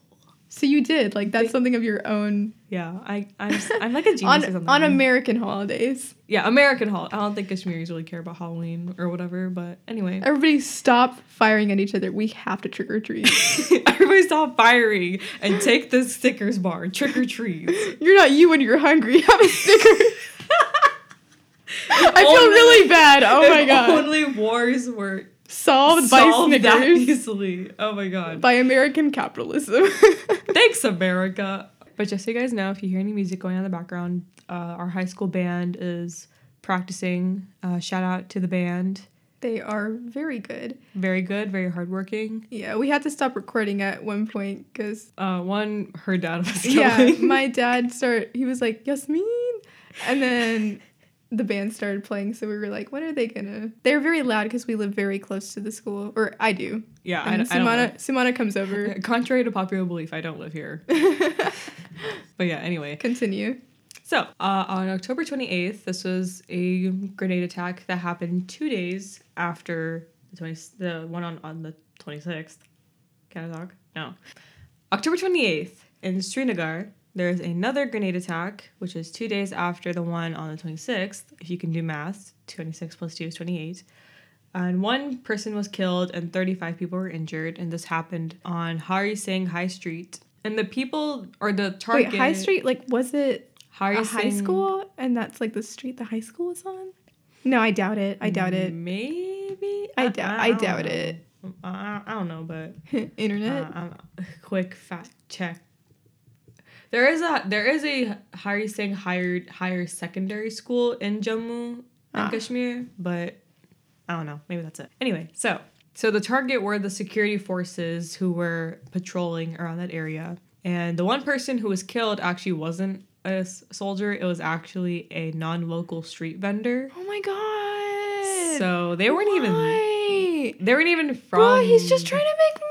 Speaker 1: So you did. Like that's something of your own
Speaker 2: Yeah, I, I'm, I'm like a genius or
Speaker 1: on
Speaker 2: something.
Speaker 1: on American holidays.
Speaker 2: Yeah, American hol. I don't think Kashmiris really care about Halloween or whatever, but anyway.
Speaker 1: Everybody stop firing at each other. We have to trick or treat.
Speaker 2: Everybody stop firing and take the Snickers bar. Trick or treat.
Speaker 1: you're not you when you're hungry. Have a Snickers. I feel
Speaker 2: Only-
Speaker 1: really bad. Oh my god.
Speaker 2: Only wars were
Speaker 1: Solved, by
Speaker 2: solved that
Speaker 1: Snickers.
Speaker 2: easily. Oh my god.
Speaker 1: By American capitalism.
Speaker 2: Thanks, America. But just so you guys know, if you hear any music going on in the background, uh, our high school band is practicing. Uh, shout out to the band.
Speaker 1: They are very good.
Speaker 2: Very good, very hardworking.
Speaker 1: Yeah, we had to stop recording at one point because
Speaker 2: Uh, one, her dad was
Speaker 1: yeah, my dad started. He was like Yasmin, and then the band started playing. So we were like, when are they gonna? They're very loud because we live very close to the school, or I do.
Speaker 2: yeah,
Speaker 1: And
Speaker 2: I.
Speaker 1: Simona, Simona comes over.
Speaker 2: Contrary to popular belief, I don't live here. But yeah, anyway.
Speaker 1: Continue.
Speaker 2: So, uh, on October 28th, this was a grenade attack that happened two days after the 20, the one on, on the 26th. Can I talk? No. October 28th in Srinagar, there's another grenade attack, which is two days after the one on the 26th. If you can do math, 26 plus 2 is 28. And one person was killed and 35 people were injured, and this happened on Hari Singh High Street. And the people, or the target.
Speaker 1: Wait, High Street, like, was it
Speaker 2: Hari
Speaker 1: a high school? And that's like the street the high school was on? No, I doubt it. I doubt it.
Speaker 2: Maybe
Speaker 1: I doubt- I doubt
Speaker 2: know.
Speaker 1: it.
Speaker 2: I, I don't know, but
Speaker 1: Internet.
Speaker 2: uh, quick fact check. There is a there is a Hari Singh higher higher secondary school in Jammu and
Speaker 1: Ah.
Speaker 2: Kashmir, but I don't know. Maybe that's it. Anyway, so so the target were the security forces who were patrolling around that area, and the one person who was killed actually wasn't a s- soldier. It was actually a non-local street vendor.
Speaker 1: oh my god.
Speaker 2: So they weren't even
Speaker 1: Why?
Speaker 2: they weren't even from.
Speaker 1: Bro, he's just trying to make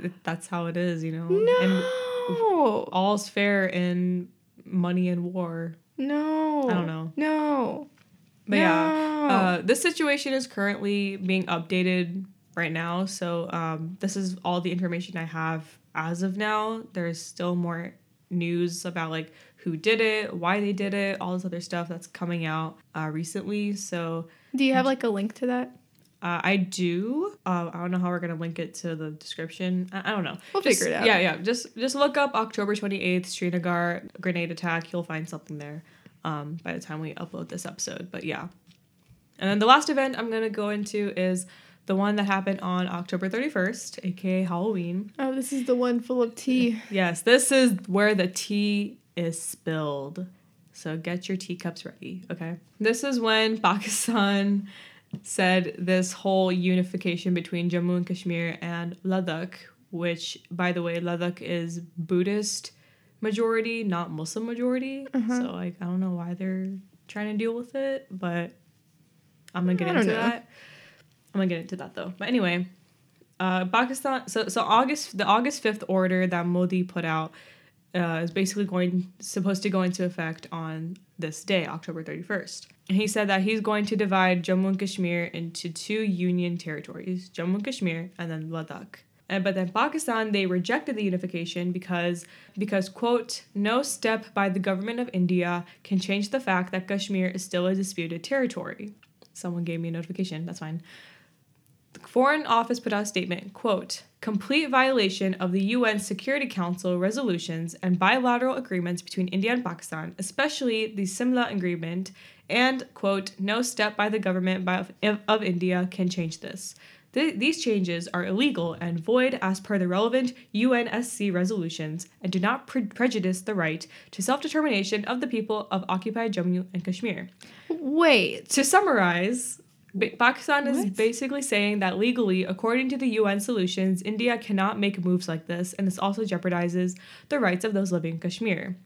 Speaker 1: money.
Speaker 2: That's how it is, you know.
Speaker 1: No.
Speaker 2: And all's fair in money and war.
Speaker 1: no.
Speaker 2: I don't know.
Speaker 1: No.
Speaker 2: But yeah, uh, this situation is currently being updated right now. So um, this is all the information I have as of now. There's still more news about like who did it, why they did it, all this other stuff that's coming out uh, recently. So
Speaker 1: Do you have like a link to that?
Speaker 2: Uh, I do. Uh, I don't know how we're gonna link it to the description. I, I don't know.
Speaker 1: We'll
Speaker 2: Just-
Speaker 1: figure it out.
Speaker 2: Yeah, yeah. Just just look up October twenty eighth Srinagar grenade attack. You'll find something there. Um, by the time we upload this episode, but yeah. And then the last event I'm gonna go into is the one that happened on October thirty first, aka Halloween.
Speaker 1: Oh, this is the one full of tea.
Speaker 2: Yes, this is where the tea is spilled. So get your teacups ready, okay? This is when Pakistan said this whole unification between Jammu and Kashmir and Ladakh, which, by the way, Ladakh is Buddhist majority, not Muslim majority.
Speaker 1: Uh-huh.
Speaker 2: So, like, I don't know why they're trying to deal with it, but I'm gonna get into
Speaker 1: know.
Speaker 2: that. I'm gonna get into that though. But anyway, uh, Pakistan. So so August the August fifth order that Modi put out uh, is basically going supposed to go into effect on this day, October thirty first. And he said that he's going to divide Jammu and Kashmir into two union territories, Jammu and Kashmir and then Ladakh. And, but then Pakistan, they rejected the unification because, because, quote, no step by the government of India can change the fact that Kashmir is still a disputed territory. Someone gave me a notification, that's fine. The Foreign Office put out a statement, quote, complete violation of the UN Security Council resolutions and bilateral agreements between India and Pakistan, especially the Simla Agreement, and, quote, no step by the government by, of, of India can change this. Th- these changes are illegal and void as per the relevant UNSC resolutions and do not pre- prejudice the right to self determination of the people of occupied Jammu and Kashmir.
Speaker 1: Wait.
Speaker 2: To summarize, Pakistan is
Speaker 1: What?
Speaker 2: basically saying that legally, according to the UN solutions, India cannot make moves like this, and this also jeopardizes the rights of those living in Kashmir.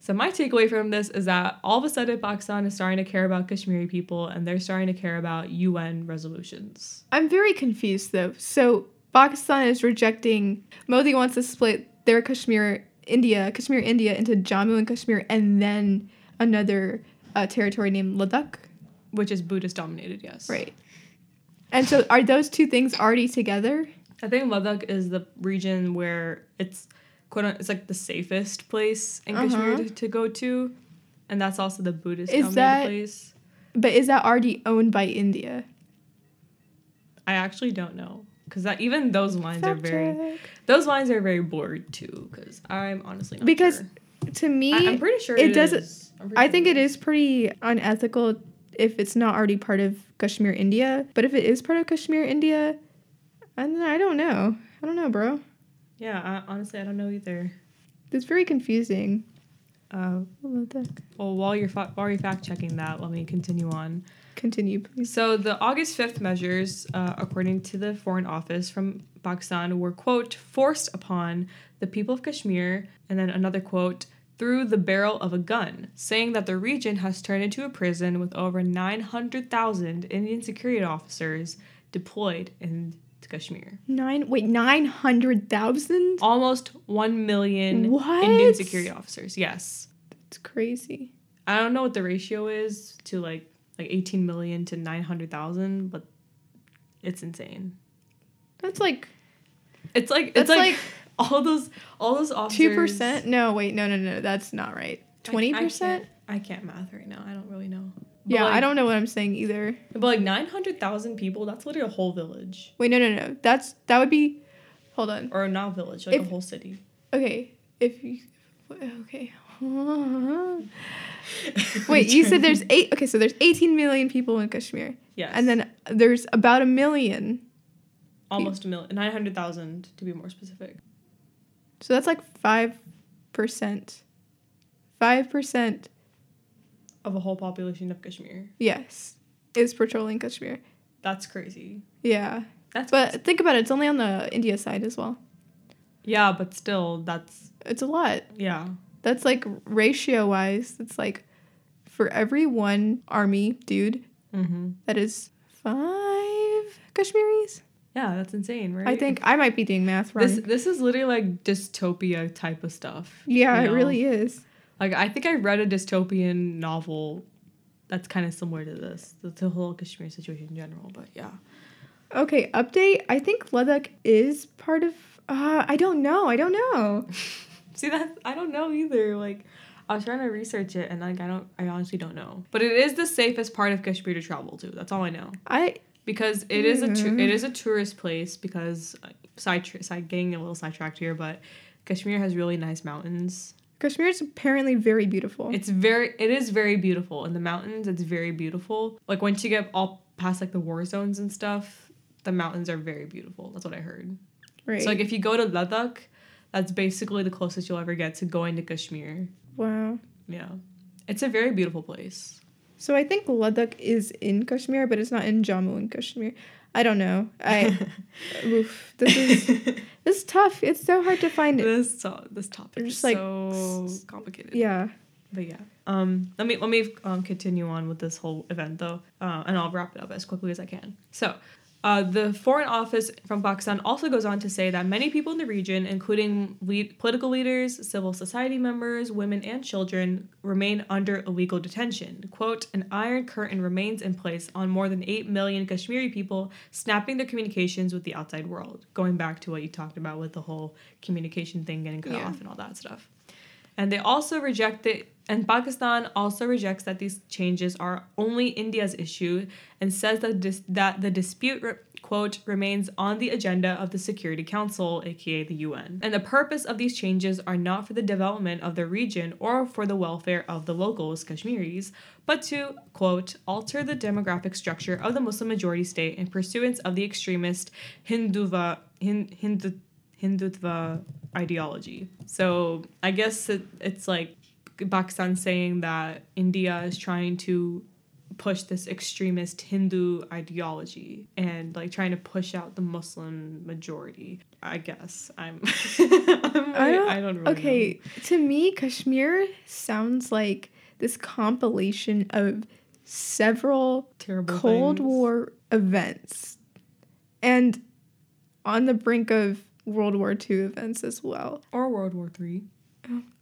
Speaker 2: So my takeaway from this is that all of a sudden Pakistan is starting to care about Kashmiri people, and they're starting to care about UN resolutions.
Speaker 1: I'm very confused though. So Pakistan is rejecting. Modi wants to split their Kashmir, India, Kashmir, India into Jammu and Kashmir, and then another uh, territory named Ladakh.
Speaker 2: Which is Buddhist dominated, yes.
Speaker 1: Right. And so are those two things already together?
Speaker 2: I think Ladakh is the region where it's quote unquote, it's like the safest place in Kashmir
Speaker 1: Uh-huh.
Speaker 2: to, to go to, and that's also the Buddhist
Speaker 1: Is
Speaker 2: dominated
Speaker 1: that-
Speaker 2: place.
Speaker 1: But is that already owned by India?
Speaker 2: I actually don't know because that even those lines are very
Speaker 1: check.
Speaker 2: those lines are very blurred too. Because I'm honestly not
Speaker 1: Because
Speaker 2: sure.
Speaker 1: To me,
Speaker 2: I, am pretty sure
Speaker 1: it
Speaker 2: it
Speaker 1: doesn't-
Speaker 2: is. I'm sure
Speaker 1: think it is pretty unethical if it's not already part of Kashmir, India. But if it is part of Kashmir, India, and I don't know. I don't know, bro.
Speaker 2: Yeah, I, honestly, I don't know either.
Speaker 1: It's very confusing.
Speaker 2: Uh, well, while you're fa- while you're fact checking that, let me continue on.
Speaker 1: Continue, please.
Speaker 2: So the August 5th measures, uh, according to the Foreign Office from Pakistan, were, quote, forced upon the people of Kashmir, and then another quote, through the barrel of a gun, saying that the region has turned into a prison with over 900,000 Indian security officers deployed in Kashmir.
Speaker 1: Nine. Wait, nine hundred thousand.
Speaker 2: Almost 1 million
Speaker 1: What?
Speaker 2: Indian security officers, yes.
Speaker 1: It's crazy.
Speaker 2: I don't know what the ratio is to like like 18 million to 900,000, but it's insane.
Speaker 1: That's like
Speaker 2: It's like it's like, all those all those officers.
Speaker 1: two percent. No, wait, no, no, no. That's not right. Twenty percent?
Speaker 2: can't- I can't math right now. I don't really know. But
Speaker 1: Yeah,
Speaker 2: like,
Speaker 1: I don't know what I'm saying either.
Speaker 2: But like 900,000 people, that's literally a whole village,
Speaker 1: Wait, no, no, no. That's that would be. Hold on.
Speaker 2: or not a village, like a whole city.
Speaker 1: Okay, if you. Okay. Wait, you said there's eight. Okay, so there's 18 million people in Kashmir,
Speaker 2: yes,
Speaker 1: and then there's about a million.
Speaker 2: almost a million, 900,000 to be more specific.
Speaker 1: So that's like five percent. Five percent,
Speaker 2: Of a whole population of Kashmir.
Speaker 1: yes, is patrolling Kashmir.
Speaker 2: That's crazy.
Speaker 1: Yeah,
Speaker 2: That's
Speaker 1: but think about it. It's only on the India side as well.
Speaker 2: yeah, but still, that's
Speaker 1: It's a lot.
Speaker 2: yeah.
Speaker 1: That's like ratio wise. It's like for every one army dude,
Speaker 2: Mm-hmm.
Speaker 1: that is five Kashmiris.
Speaker 2: Yeah, that's insane, right?
Speaker 1: I think I might be doing math wrong.
Speaker 2: this this is literally like dystopia type of stuff.
Speaker 1: yeah,
Speaker 2: you
Speaker 1: it really is.
Speaker 2: Like I think I read a dystopian novel that's kind of similar to this, the, the whole Kashmir situation in general. But yeah,
Speaker 1: Okay, update. I think Ladakh is part of. Uh, I don't know. I don't know.
Speaker 2: see that I don't know either. Like I was trying to research it and like I don't, I honestly don't know. But it is the safest part of Kashmir to travel to. That's all I know
Speaker 1: I
Speaker 2: because it is a tu- it is a tourist place because uh, side tr- side getting a little sidetracked here, but Kashmir has really nice mountains.
Speaker 1: Kashmir is apparently very beautiful.
Speaker 2: It's very it is very beautiful in the mountains. It's very beautiful. Like once you get all past like the war zones and stuff, the mountains are very beautiful. That's what I heard.
Speaker 1: right.
Speaker 2: So like if you go to Ladakh, that's basically the closest you'll ever get to going to Kashmir.
Speaker 1: wow.
Speaker 2: Yeah. It's a very beautiful place.
Speaker 1: So I think Ladakh is in Kashmir, but it's not in Jammu and Kashmir. I don't know. I oof, this is this is tough. It's so hard to find it.
Speaker 2: this to- this topic
Speaker 1: Just
Speaker 2: is
Speaker 1: like
Speaker 2: so complicated.
Speaker 1: Yeah.
Speaker 2: But yeah. Um let me let me um continue on with this whole event though. Uh, and I'll wrap it up as quickly as I can. So uh, the Foreign Office from Pakistan also goes on to say that many people in the region, including lead, political leaders, civil society members, women, and children, remain under illegal detention. Quote, an iron curtain remains in place on more than 8 million Kashmiri people, snapping their communications with the outside world. Going back to what you talked about with the whole communication thing getting cut
Speaker 1: Yeah.
Speaker 2: off and all that stuff. And they also reject it, and Pakistan also rejects that these changes are only India's issue and says that, dis- that the dispute, re- quote, remains on the agenda of the Security Council, aka the UN. And the purpose of these changes are not for the development of the region or for the welfare of the locals, Kashmiris, but to, quote, alter the demographic structure of the Muslim majority state in pursuance of the extremist Hinduva, Hin, Hindu, Hindutva ideology. So I guess it, it's like Pakistan saying that India is trying to push this extremist Hindu ideology and like trying to push out the Muslim majority. I guess I'm. I'm
Speaker 1: I don't,
Speaker 2: I don't really
Speaker 1: okay, to me, Kashmir sounds like this compilation of several
Speaker 2: terrible
Speaker 1: Cold
Speaker 2: things.
Speaker 1: War events and on the brink of World War II events as well.
Speaker 2: or World War Three.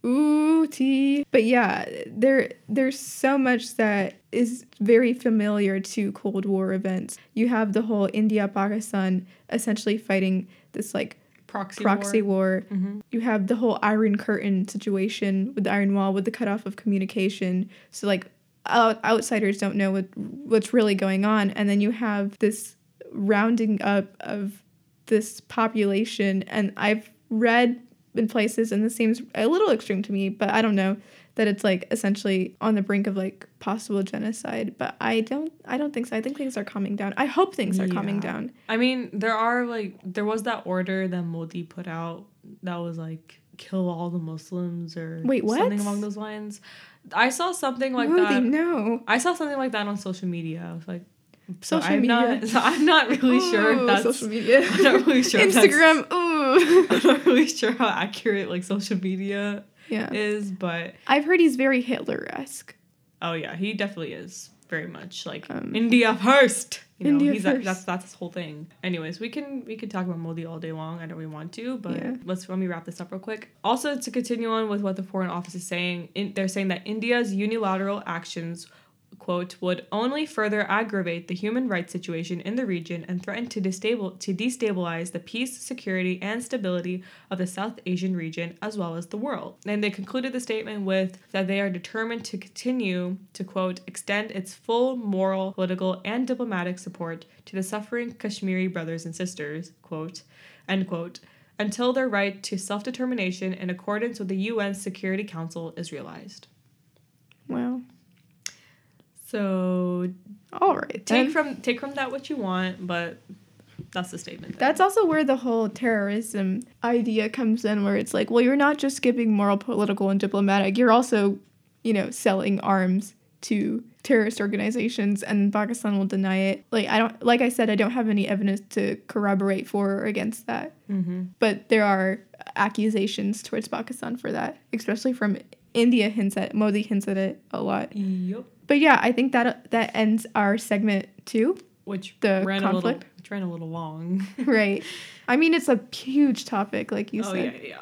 Speaker 1: Ooh, tea. But yeah, there there's so much that is very familiar to Cold War events. You have the whole India Pakistan essentially fighting this like
Speaker 2: Proxy,
Speaker 1: proxy war.
Speaker 2: hmm
Speaker 1: You have the whole Iron Curtain situation with the Iron Wall, with the cutoff of communication. So like out- outsiders don't know what what's really going on, and then you have this rounding up of this population. And I've read in places, and this seems a little extreme to me, but I don't know that it's like essentially on the brink of like possible genocide. But I don't, I don't think so. I think things are calming down. I hope things are calming down.
Speaker 2: I mean, there are like there was that order that Modi put out that was like kill all the Muslims or
Speaker 1: Wait, what?
Speaker 2: something along those lines. I saw something like
Speaker 1: Holy
Speaker 2: that.
Speaker 1: no.
Speaker 2: I saw something like that on social media. I was like,
Speaker 1: Social
Speaker 2: I'm
Speaker 1: media.
Speaker 2: not. So I'm not really sure
Speaker 1: Ooh,
Speaker 2: if that's.
Speaker 1: social media.
Speaker 2: I'm not really sure.
Speaker 1: Instagram. Ooh.
Speaker 2: I'm not really sure how accurate like social media
Speaker 1: yeah.
Speaker 2: is, but
Speaker 1: I've heard he's very Hitler esque.
Speaker 2: oh yeah, he definitely is very much like
Speaker 1: Um,
Speaker 2: India first. You know,
Speaker 1: India
Speaker 2: he's that-
Speaker 1: first.
Speaker 2: that's that's his whole thing. Anyways, we can we can talk about Modi all day long. I know we want to, but
Speaker 1: Yeah.
Speaker 2: let's let me wrap this up real quick. Also, to continue on with what the Foreign Office is saying, in, they're saying that India's unilateral actions quote would only further aggravate the human rights situation in the region and threaten to destabil- to destabilize the peace, security, and stability of the South Asian region as well as the world. And they concluded the statement with that they are determined to continue to quote extend its full moral, political, and diplomatic support to the suffering Kashmiri brothers and sisters, quote, end quote, until their right to self-determination in accordance with the UN Security Council is realized.
Speaker 1: Wow.
Speaker 2: So
Speaker 1: All right.
Speaker 2: take from take from that what you want, but that's the statement. there.
Speaker 1: That's also where the whole terrorism idea comes in, where it's like, well, you're not just skipping moral, political, and diplomatic, you're also, you know, selling arms to terrorist organizations, and Pakistan will deny it. Like, I don't, like I said, I don't have any evidence to corroborate for or against that,
Speaker 2: mm-hmm.
Speaker 1: but there are accusations towards Pakistan for that, especially from India hints at, Modi hints at it a lot.
Speaker 2: Yep.
Speaker 1: But yeah, I think that that ends our segment two.
Speaker 2: Which
Speaker 1: The
Speaker 2: ran
Speaker 1: conflict?
Speaker 2: a little which ran a little long.
Speaker 1: right. I mean, it's a huge topic, like you said.
Speaker 2: oh
Speaker 1: said.
Speaker 2: yeah, yeah.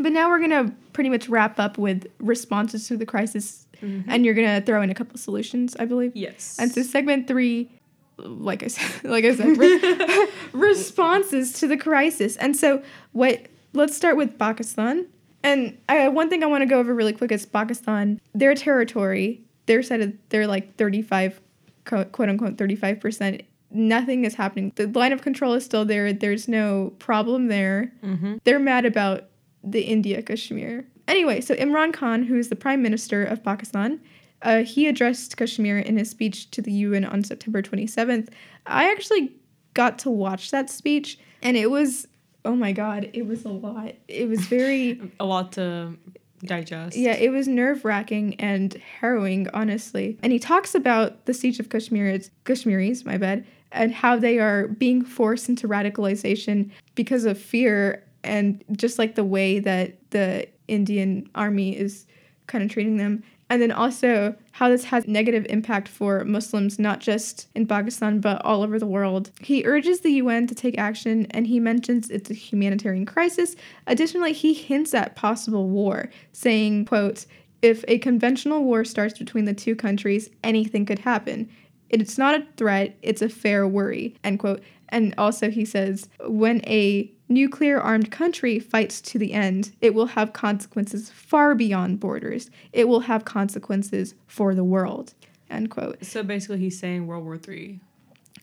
Speaker 1: But now we're gonna pretty much wrap up with responses to the crisis,
Speaker 2: Mm-hmm.
Speaker 1: and you're gonna throw in a couple solutions, I believe.
Speaker 2: Yes.
Speaker 1: And so segment three, like I said, like I said, re- responses to the crisis. And so what? Let's start with Pakistan. And I, one thing I want to go over really quick is Pakistan. Their territory, their side of they're like 35, quote quote unquote 35 percent. Nothing is happening. The line of control is still there. There's no problem there
Speaker 2: mm-hmm.
Speaker 1: they're mad about the India Kashmir. Anyway, so Imran Khan, who is the prime minister of Pakistan, uh, he addressed Kashmir in his speech to the UN on September 27th. I actually got to watch that speech, and it was, oh my God, it was a lot. It was very.
Speaker 2: A lot to digest.
Speaker 1: Yeah, it was nerve wracking and harrowing, honestly. And he talks about the siege of Kashmir, it's Kashmiris, my bad, and how they are being forced into radicalization because of fear and just like the way that the Indian army is kind of treating them. And then also how this has negative impact for Muslims, not just in Pakistan, but all over the world. He urges the UN to take action and he mentions it's a humanitarian crisis. Additionally, he hints at possible war, saying, quote, if a conventional war starts between the two countries, anything could happen. It's not a threat, it's a fair worry, end quote. And also he says, when a nuclear armed country fights to the end, it will have consequences far beyond borders. It will have consequences for the world. End quote.
Speaker 2: So basically, he's saying World War Three.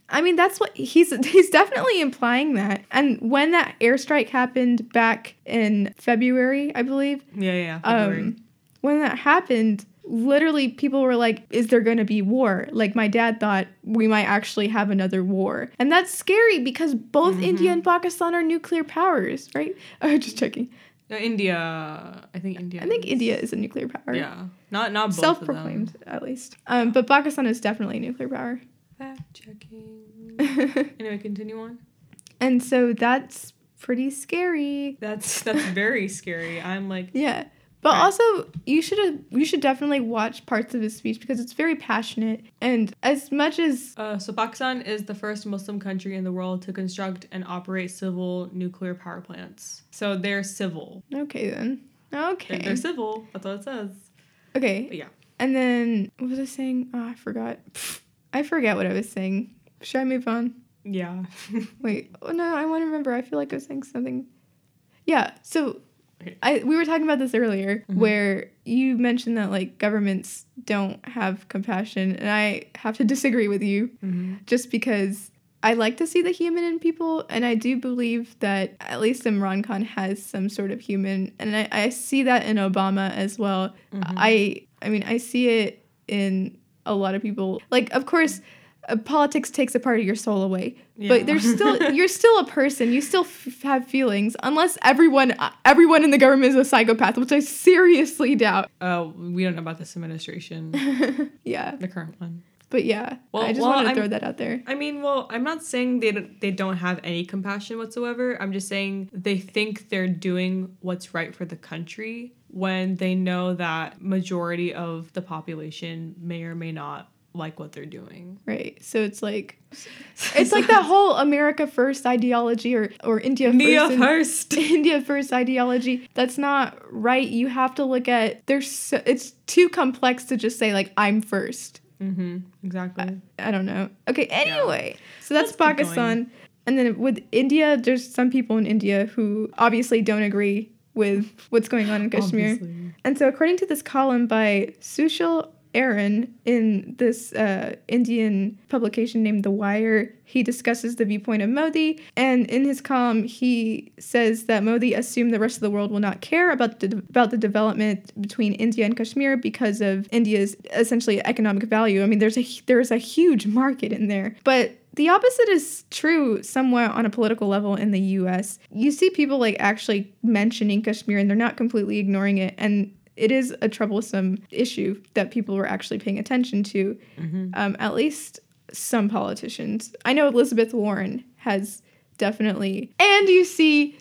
Speaker 1: I mean, that's what he's he's definitely implying that. And when that airstrike happened back in February, I believe,
Speaker 2: Yeah, yeah. February.
Speaker 1: um, when that happened, literally people were like, "Is there going to be war?" Like my dad thought we might actually have another war, and that's scary because both India and Pakistan are nuclear powers, right? Oh, just checking.
Speaker 2: Uh, India. I think India.
Speaker 1: I think
Speaker 2: is-
Speaker 1: India is a nuclear power.
Speaker 2: Yeah. Not not both
Speaker 1: Self-proclaimed, at least. Um, but Pakistan is definitely a nuclear power.
Speaker 2: Fact checking. anyway, continue on.
Speaker 1: and so that's pretty scary.
Speaker 2: That's that's very scary. I'm like,
Speaker 1: Yeah. But
Speaker 2: Right.
Speaker 1: also, you should you should definitely watch parts of his speech because it's very passionate. And as much as
Speaker 2: uh, so Pakistan is the first Muslim country in the world to construct and operate civil nuclear power plants. So they're civil.
Speaker 1: okay then,
Speaker 2: They're,
Speaker 1: okay,
Speaker 2: they're civil. That's what it says.
Speaker 1: okay.
Speaker 2: But yeah.
Speaker 1: And then what was I saying? Oh, I forgot. I forget what I was saying. Should I move on?
Speaker 2: Yeah.
Speaker 1: Wait. Oh no, I want to remember. I feel like I was saying something. Yeah. So. I, we were talking about this earlier
Speaker 2: Mhm.
Speaker 1: where you mentioned that like governments don't have compassion and I have to disagree with you
Speaker 2: hmm
Speaker 1: just because I like to see the human in people, and I do believe that at least Imran Khan has some sort of human, and I, I see that in Obama as well.
Speaker 2: Mhm.
Speaker 1: I I mean I see it in a lot of people. Like of course, uh, politics takes a part of your soul away.
Speaker 2: Yeah.
Speaker 1: But there's still you're still a person. You still f- have feelings, unless everyone uh, everyone in the government is a psychopath, which I seriously doubt.
Speaker 2: Uh, we don't know about this administration,
Speaker 1: Yeah,
Speaker 2: the current one.
Speaker 1: but yeah,
Speaker 2: Well-
Speaker 1: I just
Speaker 2: well,
Speaker 1: wanted to
Speaker 2: I'm-
Speaker 1: throw that out there.
Speaker 2: I mean, well, I'm not saying they don't, they don't have any compassion whatsoever. I'm just saying they think they're doing what's right for the country when they know that majority of the population may or may not like what they're doing.
Speaker 1: Right. So it's like it's like that whole America first ideology or or India first. And-
Speaker 2: first.
Speaker 1: India first ideology. That's not right. You have to look at there's so, it's too complex to just say like I'm first.
Speaker 2: mm-hmm. Exactly.
Speaker 1: I don't know. Okay, anyway. So that's
Speaker 2: Let's
Speaker 1: Pakistan. And then with India, there's some people in India who obviously don't agree with what's going on in Kashmir.
Speaker 2: Obviously.
Speaker 1: And so, according to this column by Sushil Aaron in this uh, Indian publication named The Wire, he discusses the viewpoint of Modi. And in his column, he says that Modi assumed the rest of the world will not care about the, about the development between India and Kashmir because of India's essentially economic value. I mean, there's a there's a huge market in there, but the opposite is true somewhat on a political level in the US. You see people like actually mentioning Kashmir and they're not completely ignoring it. And it is a troublesome issue that people were actually paying attention to, um, at least some politicians. I know Elizabeth Warren has definitely, and you see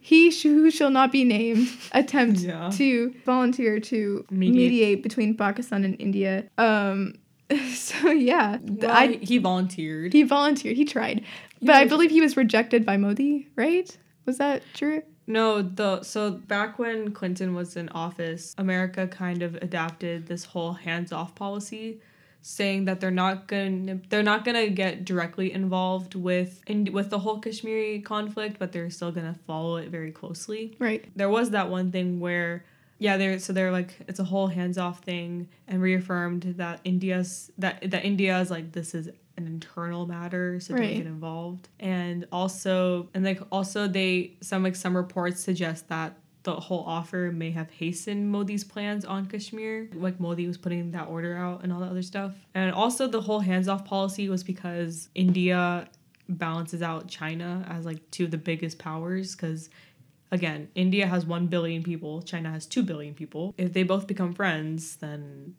Speaker 1: he sh- who shall not be named attempt
Speaker 2: Yeah.
Speaker 1: to volunteer to
Speaker 2: Mediate.
Speaker 1: mediate. between Pakistan and India. Um, so yeah,
Speaker 2: Well,
Speaker 1: I
Speaker 2: he volunteered.
Speaker 1: he volunteered. He tried, but I believe he was rejected by Modi. Right? Was that true?
Speaker 2: No, the so back when Clinton was in office, America kind of adapted this whole hands-off policy, saying that they're not gonna they're not going to get directly involved with in, with the whole Kashmiri conflict, but they're still going to follow it very closely.
Speaker 1: Right.
Speaker 2: There was that one thing where yeah, they're so they're like it's a whole hands-off thing and reaffirmed that India's that that India is like this is an internal matter, so
Speaker 1: Right.
Speaker 2: don't get involved. And also and like also they some like some reports suggest that the whole offer may have hastened Modi's plans on Kashmir. Like Modi was putting that order out and all that other stuff. And also the whole hands-off policy was because India balances out China as like two of the biggest powers because again, India has 1 billion people, China has 2 billion people. If they both become friends, then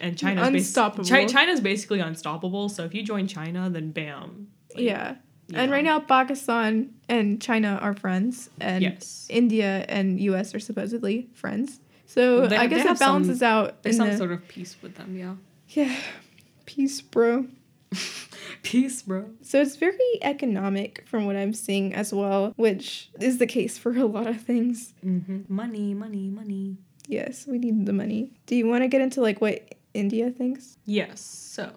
Speaker 2: and China's bas-
Speaker 1: Unstoppable.
Speaker 2: Chi- China's basically unstoppable. So if you join China, then bam. Like,
Speaker 1: yeah. And
Speaker 2: know.
Speaker 1: right now, Pakistan and China are friends, and
Speaker 2: Yes.
Speaker 1: India and U.S. are supposedly friends. So
Speaker 2: They
Speaker 1: I guess it balances out.
Speaker 2: There's some
Speaker 1: the-
Speaker 2: sort of peace with them, yeah.
Speaker 1: yeah, peace, bro.
Speaker 2: Peace, bro.
Speaker 1: So it's very economic from what I'm seeing as well, which is the case for a lot of things.
Speaker 2: Mm-hmm. Money, money, money.
Speaker 1: Yes, we need the money. Do you want to get into like what India thinks?
Speaker 2: Yes. So,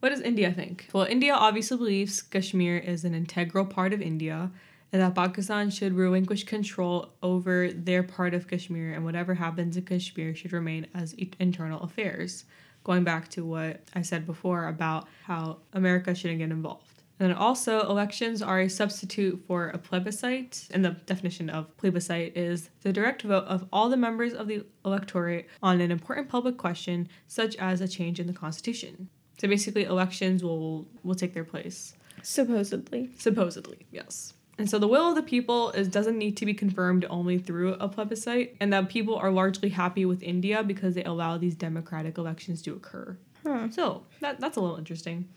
Speaker 2: what does India think? Well, India obviously believes Kashmir is an integral part of India and that Pakistan should relinquish control over their part of Kashmir and whatever happens in Kashmir should remain as internal affairs. Going back to what I said before about how America shouldn't get involved. And also, elections are a substitute for a plebiscite. And the definition of plebiscite is the direct vote of all the members of the electorate on an important public question, such as a change in the constitution. So basically, elections will will take their place.
Speaker 1: Supposedly.
Speaker 2: Supposedly, yes. And so the will of the people is doesn't need to be confirmed only through a plebiscite, and that people are largely happy with India because they allow these democratic elections to occur.
Speaker 1: Huh.
Speaker 2: So that that's a little interesting.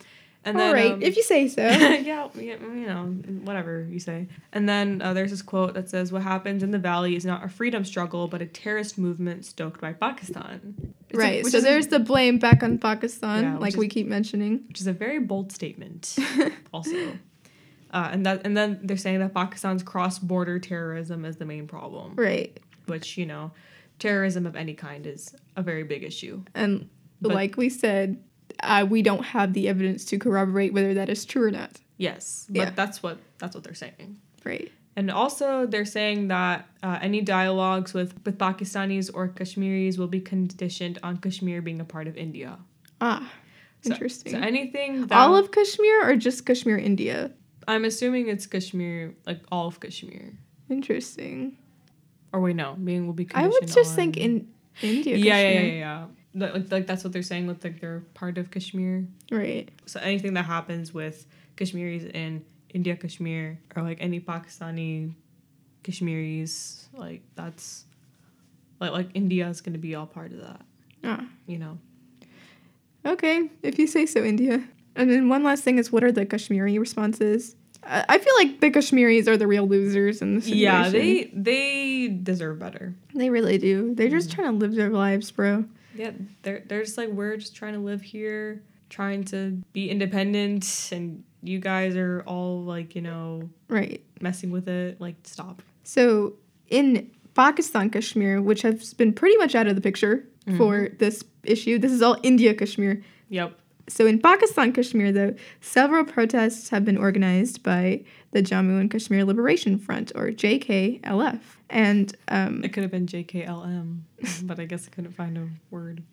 Speaker 2: And
Speaker 1: All
Speaker 2: then,
Speaker 1: right,
Speaker 2: um,
Speaker 1: if you say so.
Speaker 2: yeah, yeah, you know, whatever you say. And then uh, there's this quote that says, "What happens in the valley is not a freedom struggle, but a terrorist movement stoked by Pakistan." It's
Speaker 1: right.
Speaker 2: which
Speaker 1: so
Speaker 2: is-
Speaker 1: there's the blame back on Pakistan,
Speaker 2: Yeah,
Speaker 1: like
Speaker 2: is-
Speaker 1: we keep mentioning.
Speaker 2: which is a very bold statement. also, uh, and that and then they're saying that Pakistan's cross-border terrorism is the main problem,
Speaker 1: Right.
Speaker 2: which you know, terrorism of any kind is a very big issue.
Speaker 1: And
Speaker 2: But-
Speaker 1: like we said, uh, we don't have the evidence to corroborate whether that is true or not.
Speaker 2: Yes, but
Speaker 1: Yeah.
Speaker 2: that's what that's what they're saying.
Speaker 1: Right.
Speaker 2: And also, they're saying that uh, any dialogues with, with Pakistanis or Kashmiris will be conditioned on Kashmir being a part of India.
Speaker 1: Ah,
Speaker 2: So-
Speaker 1: interesting.
Speaker 2: So, anything that
Speaker 1: all of Kashmir or just Kashmir, India?
Speaker 2: I'm assuming it's Kashmir, like all of Kashmir.
Speaker 1: Interesting.
Speaker 2: Or wait, no, being will be.
Speaker 1: I would just think in India.
Speaker 2: Yeah, yeah, yeah, yeah, yeah. Like, like, that's what they're saying with like they're part of Kashmir.
Speaker 1: Right.
Speaker 2: So anything that happens with Kashmiris in India Kashmir or like any Pakistani Kashmiris, like that's like like India is gonna be all part of that.
Speaker 1: Ah.
Speaker 2: You know.
Speaker 1: Okay, if you say so, India. And then one last thing is what are the Kashmiri responses? I I feel like the Kashmiris are the real losers in this situation.
Speaker 2: Yeah, they they deserve better.
Speaker 1: they really do. They're just trying to live their lives, bro.
Speaker 2: Yeah, they're they're just like we're just trying to live here, trying to be independent, and you guys are all like you know
Speaker 1: Right.
Speaker 2: messing with it. Like stop.
Speaker 1: So in Pakistan Kashmir, which has been pretty much out of the picture mm-hmm. for this issue, this is all India Kashmir.
Speaker 2: Yep.
Speaker 1: So in Pakistan Kashmir, though, several protests have been organized by the Jammu and Kashmir Liberation Front, or JKLF. And um,
Speaker 2: It could have been JKLM, but I guess I couldn't find a word.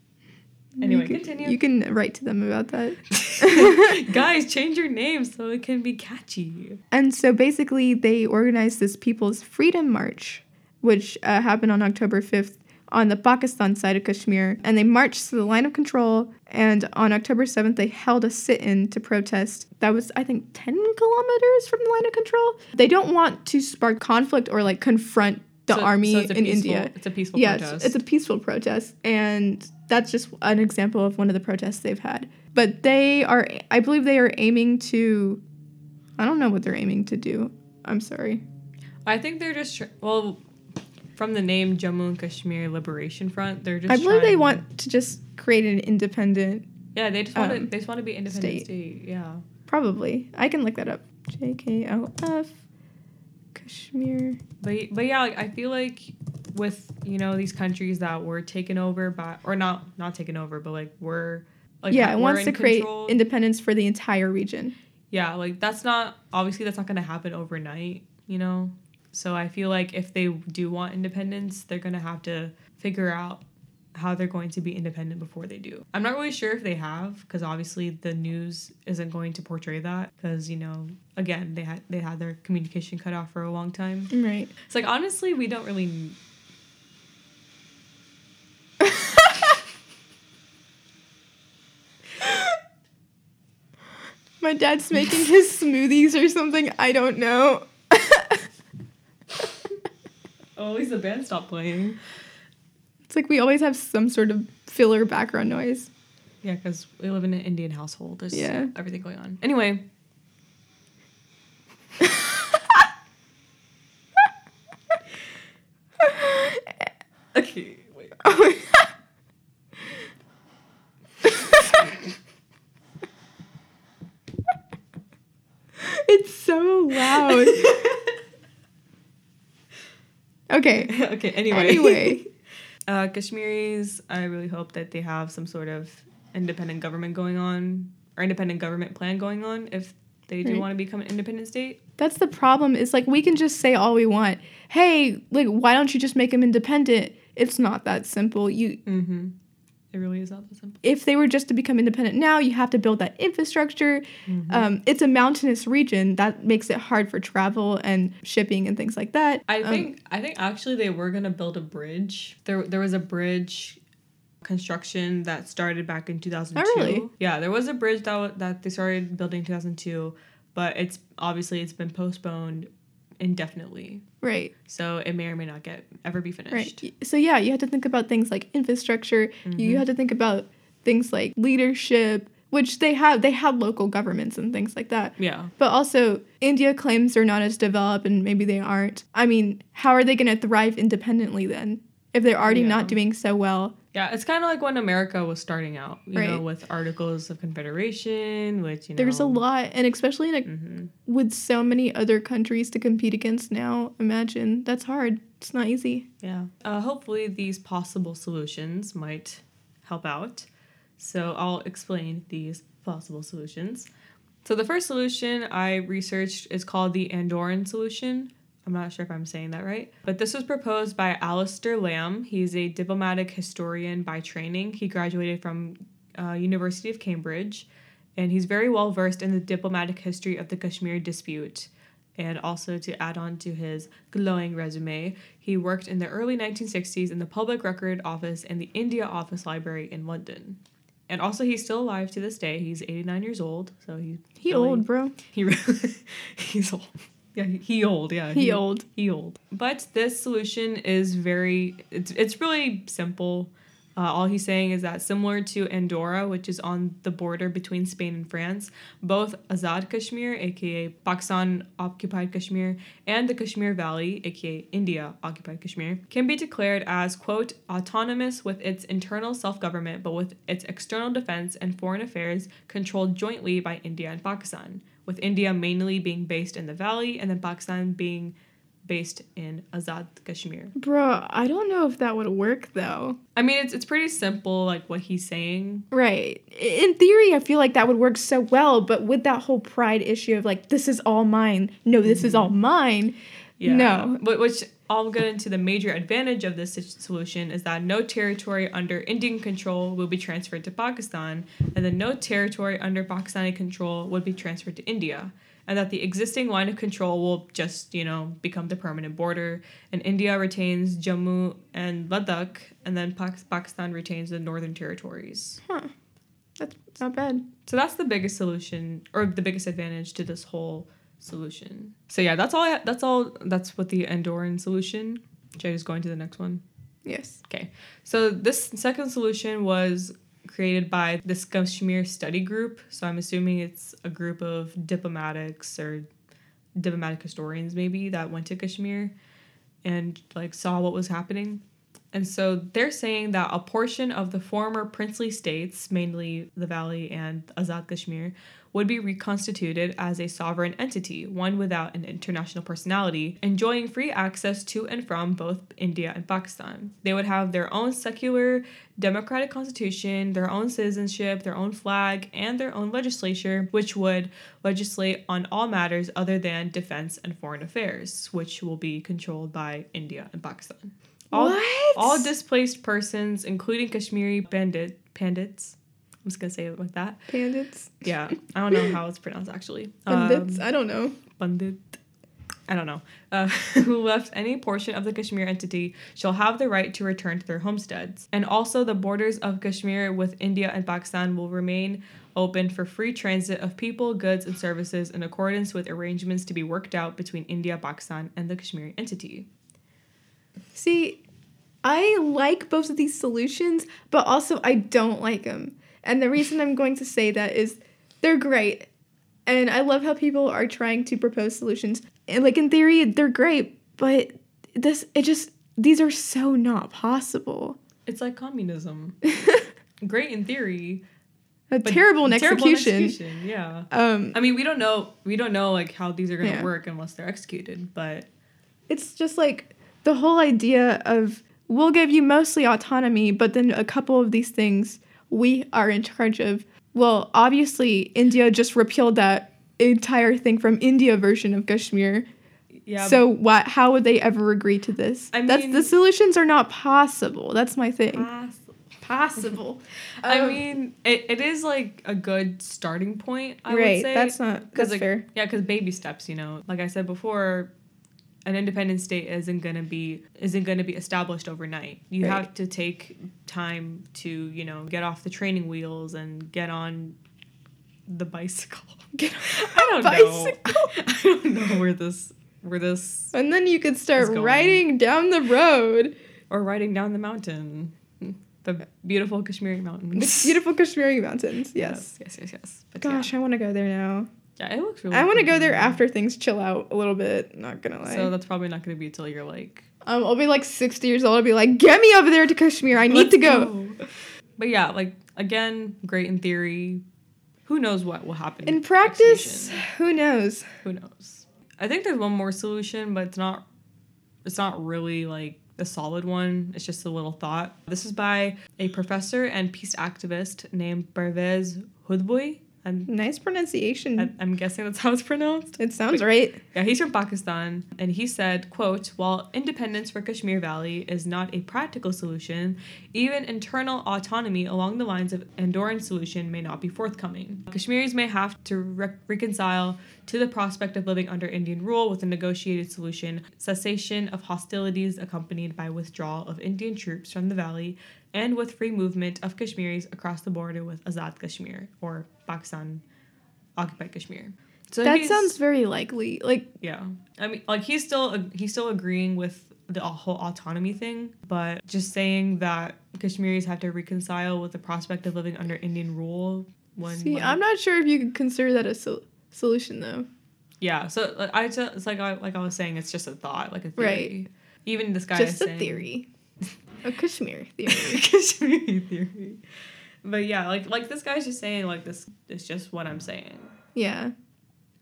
Speaker 2: Anyway,
Speaker 1: you can,
Speaker 2: continue.
Speaker 1: You can write to them about that.
Speaker 2: Guys, change your name so it can be catchy.
Speaker 1: And so basically, they organized this People's Freedom March, which uh, happened on October 5th on the Pakistan side of Kashmir. And they marched to the line of control. And on October 7th, they held a sit in to protest. That was, I think, 10 kilometers from the line of control. They don't want to spark conflict or like confront the
Speaker 2: So-
Speaker 1: army
Speaker 2: so it's
Speaker 1: in
Speaker 2: peaceful-
Speaker 1: India.
Speaker 2: It's a peaceful
Speaker 1: Yeah, it's,
Speaker 2: protest.
Speaker 1: it's a peaceful protest, and that's just an example of one of the protests they've had. But they are, I believe, they are aiming to. I don't know what they're aiming to do. I'm sorry.
Speaker 2: I think they're just tr- well, from the name Jammu and Kashmir Liberation Front, they're just.
Speaker 1: I believe they want to just create an independent.
Speaker 2: Yeah, they just want to.
Speaker 1: um,
Speaker 2: They just want to be independent
Speaker 1: state.
Speaker 2: state. Yeah.
Speaker 1: Probably, I can look that up. JKLF, Kashmir.
Speaker 2: But but yeah, like, I feel like with you know these countries that were taken over by or not not taken over, but like we're like
Speaker 1: yeah, it wants to create
Speaker 2: control.
Speaker 1: independence for the entire region.
Speaker 2: yeah, like that's not obviously that's not gonna happen overnight, you know. So I feel like if they do want independence, they're gonna have to figure out how they're going to be independent before they do. I'm not really sure if they have because obviously the news isn't going to portray that because you know again they had they had their communication cut off for a long time.
Speaker 1: Right.
Speaker 2: It's like honestly we don't really
Speaker 1: My dad's making his smoothies or something. I don't know.
Speaker 2: Oh, at least the band stopped playing.
Speaker 1: It's like we always have some sort of filler background noise.
Speaker 2: Yeah, because we live in an Indian household. There's
Speaker 1: Yeah.
Speaker 2: everything going on. Anyway. okay, wait.
Speaker 1: it's so loud. Okay.
Speaker 2: okay, anyway.
Speaker 1: Anyway,
Speaker 2: Uh, Kashmiris, I really hope that they have some sort of independent government going on or independent government plan going on if they do
Speaker 1: Right.
Speaker 2: want to become an independent state.
Speaker 1: that's the problem. Is like we can just say all we want. Hey, like why don't you just make them independent? It's not that simple. You
Speaker 2: Mm-hmm. It really is not that simple.
Speaker 1: if they were just to become independent now, you have to build that infrastructure.
Speaker 2: Mm-hmm.
Speaker 1: Um, it's a mountainous region that makes it hard for travel and shipping and things like that.
Speaker 2: I
Speaker 1: Um,
Speaker 2: think I think actually they were gonna build a bridge. There there was a bridge construction that started back in 2002.
Speaker 1: Oh, really?
Speaker 2: Yeah, there was a bridge that that they started building in 2002, but it's obviously it's been postponed indefinitely.
Speaker 1: Right.
Speaker 2: So it may or may not get ever be finished.
Speaker 1: Right. So yeah, you have to think about things like infrastructure.
Speaker 2: Mm-hmm.
Speaker 1: You have to think about things like leadership, which they have. They have local governments and things like that.
Speaker 2: Yeah.
Speaker 1: But also, India claims they're not as developed, and maybe they aren't. I mean, how are they going to thrive independently then if they're already
Speaker 2: Yeah.
Speaker 1: not doing so well?
Speaker 2: Yeah, it's kind of like when America was starting out, you know, with Articles of Confederation, which you know
Speaker 1: There's a lot, and especially in a,
Speaker 2: hmm
Speaker 1: with so many other countries to compete against now. Imagine that's hard. It's not easy.
Speaker 2: Yeah. Uh, hopefully, these possible solutions might help out. So, I'll explain these possible solutions. So, the first solution I researched is called the Andorran solution. I'm not sure if I'm saying that right, but this was proposed by Alastair Lamb. He's a diplomatic historian by training. He graduated from uh, University of Cambridge, and he's very well versed in the diplomatic history of the Kashmir dispute. And also to add on to his glowing resume, he worked in the early 1960s in the Public Record Office and the India Office Library in London. And also, he's still alive to this day. He's 89 years old, so he
Speaker 1: He
Speaker 2: really-
Speaker 1: old, bro.
Speaker 2: He really, he's old. Yeah, he, he old. Yeah,
Speaker 1: He old.
Speaker 2: He old. But this solution is very. It's it's really simple. Uh, all he's saying is that similar to Andorra, which is on the border between Spain and France, both Azad Kashmir, aka Pakistan occupied Kashmir, and the Kashmir Valley, aka India occupied Kashmir, can be declared as, quote, autonomous with its internal self government, but with its external defense and foreign affairs controlled jointly by India and Pakistan, with India mainly being based in the valley and then Pakistan being based in Azad Kashmir.
Speaker 1: Bro, I don't know if that would work though.
Speaker 2: I mean, it's, it's pretty simple, like what he's saying.
Speaker 1: Right. In theory, I feel like that would work so well, but with that whole pride issue of like, this is all mine. No, this is mm-hmm. all mine. Yeah. No.
Speaker 2: But which I'll get into the major advantage of this solution is that no territory under Indian control will be transferred to Pakistan, and then no territory under Pakistani control would be transferred to India. And that the existing line of control will just, you know, become the permanent border, and India retains Jammu and Ladakh, and then Pakistan retains the northern territories.
Speaker 1: Huh. That's not bad.
Speaker 2: So that's the biggest solution or the biggest advantage to this whole solution. So yeah, that's all. I, that's all. That's what the Andorran solution. Should I just go into the next one?
Speaker 1: Yes.
Speaker 2: Okay. So this second solution was created by this Kashmir study group. So I'm assuming it's a group of diplomatics or diplomatic historians maybe that went to Kashmir and like saw what was happening. And so they're saying that a portion of the former princely states, mainly the Valley and Azad Kashmir, would be reconstituted as a sovereign entity, one without an international personality, enjoying free access to and from both India and Pakistan. They would have their own secular, democratic constitution, their own citizenship, their own flag, and their own legislature, which would legislate on all matters other than defense and foreign affairs, which will be controlled by India and Pakistan. All,
Speaker 1: What?
Speaker 2: all displaced persons, including Kashmiri bandit pandits. I'm just gonna say it like that.
Speaker 1: Bandits.
Speaker 2: Yeah, I don't know how it's pronounced actually.
Speaker 1: Bandits.
Speaker 2: Um,
Speaker 1: I don't know.
Speaker 2: Bandit. I don't know. Uh, who left any portion of the Kashmir entity shall have the right to return to their homesteads. And also, the borders of Kashmir with India and Pakistan will remain open for free transit of people, goods, and services in accordance with arrangements to be worked out between India, Pakistan, and the Kashmiri entity.
Speaker 1: See, I like both of these solutions, but also I don't like them. And the reason I'm going to say that is they're great. And I love how people are trying to propose solutions. And like in theory, they're great, but this it just these are so not possible.
Speaker 2: It's like communism. Great in theory,
Speaker 1: A
Speaker 2: but
Speaker 1: terrible in
Speaker 2: terrible
Speaker 1: execution.
Speaker 2: execution, Yeah.
Speaker 1: Um
Speaker 2: I mean, we don't know. We don't know like how these are gonna
Speaker 1: Yeah.
Speaker 2: work unless they're executed. But
Speaker 1: it's just like the whole idea of we'll give you mostly autonomy, but then a couple of these things we are in charge of. Well, obviously, India just repealed that entire thing from India version of Kashmir.
Speaker 2: yeah.
Speaker 1: so what? How would they ever agree to this?
Speaker 2: I
Speaker 1: That's
Speaker 2: mean-
Speaker 1: the solutions are not possible. That's my thing. Possible.
Speaker 2: I
Speaker 1: Um,
Speaker 2: mean, it, it is like a good starting point. I
Speaker 1: right.
Speaker 2: would say.
Speaker 1: That's not.
Speaker 2: 'Cause,
Speaker 1: That's
Speaker 2: like,
Speaker 1: fair.
Speaker 2: Yeah, because baby steps. You know, like I said before, an independent state isn't gonna be isn't gonna be established overnight. You
Speaker 1: Right.
Speaker 2: have to take time to you know get off the training wheels and get on the bicycle.
Speaker 1: Get
Speaker 2: I don't
Speaker 1: bicycle.
Speaker 2: know. I don't know where this where this
Speaker 1: And then you could start riding down the road.
Speaker 2: or riding down the mountain, the beautiful Kashmiri mountains.
Speaker 1: The beautiful Kashmiri mountains. Yes.
Speaker 2: yes, yes, yes. But
Speaker 1: Gosh,
Speaker 2: yeah.
Speaker 1: I want to go there now.
Speaker 2: Yeah, it looks really.
Speaker 1: I want to go there after things chill out a little bit. Not gonna lie.
Speaker 2: So that's probably not to be until you're like.
Speaker 1: um, I'll be like 60 years old. I'll be like, get me over there to Kashmir. I need to go.
Speaker 2: But yeah, like again, great in theory. Who knows what will happen
Speaker 1: In practice, who knows?
Speaker 2: Who knows? I think there's one more solution, but it's not. It's not really like a solid one. It's just a little thought. This is by a professor and peace activist named Pervez Hoodbhoy. And
Speaker 1: Nice pronunciation.
Speaker 2: I- I'm guessing that's how it's pronounced.
Speaker 1: it sounds right.
Speaker 2: Yeah, he's from Pakistan, and he said, "quote While independence for Kashmir Valley is not a practical solution, even internal autonomy along the lines of Andorran solution may not be forthcoming. Kashmiris may have to re- reconcile to the prospect of living under Indian rule with a negotiated solution, cessation of hostilities accompanied by withdrawal of Indian troops from the valley." And with free movement of Kashmiris across the border with Azad Kashmir or Pakistan occupied Kashmir. So
Speaker 1: that sounds very likely. Like,
Speaker 2: yeah, I mean, like he's still he's still agreeing with the whole autonomy thing, but just saying that Kashmiris have to reconcile with the prospect of living under Indian rule. When
Speaker 1: see,
Speaker 2: like-
Speaker 1: I'm not sure if you could consider that a sol- solution though.
Speaker 2: yeah, so like, I ju- it's like I, like I was saying, it's just a thought, like a theory. Right. Even this guy is
Speaker 1: Just a
Speaker 2: saying,
Speaker 1: theory. A Kashmir theory.
Speaker 2: Kashmiri theory. But yeah, like like this guy's just saying like this is just what I'm saying.
Speaker 1: Yeah.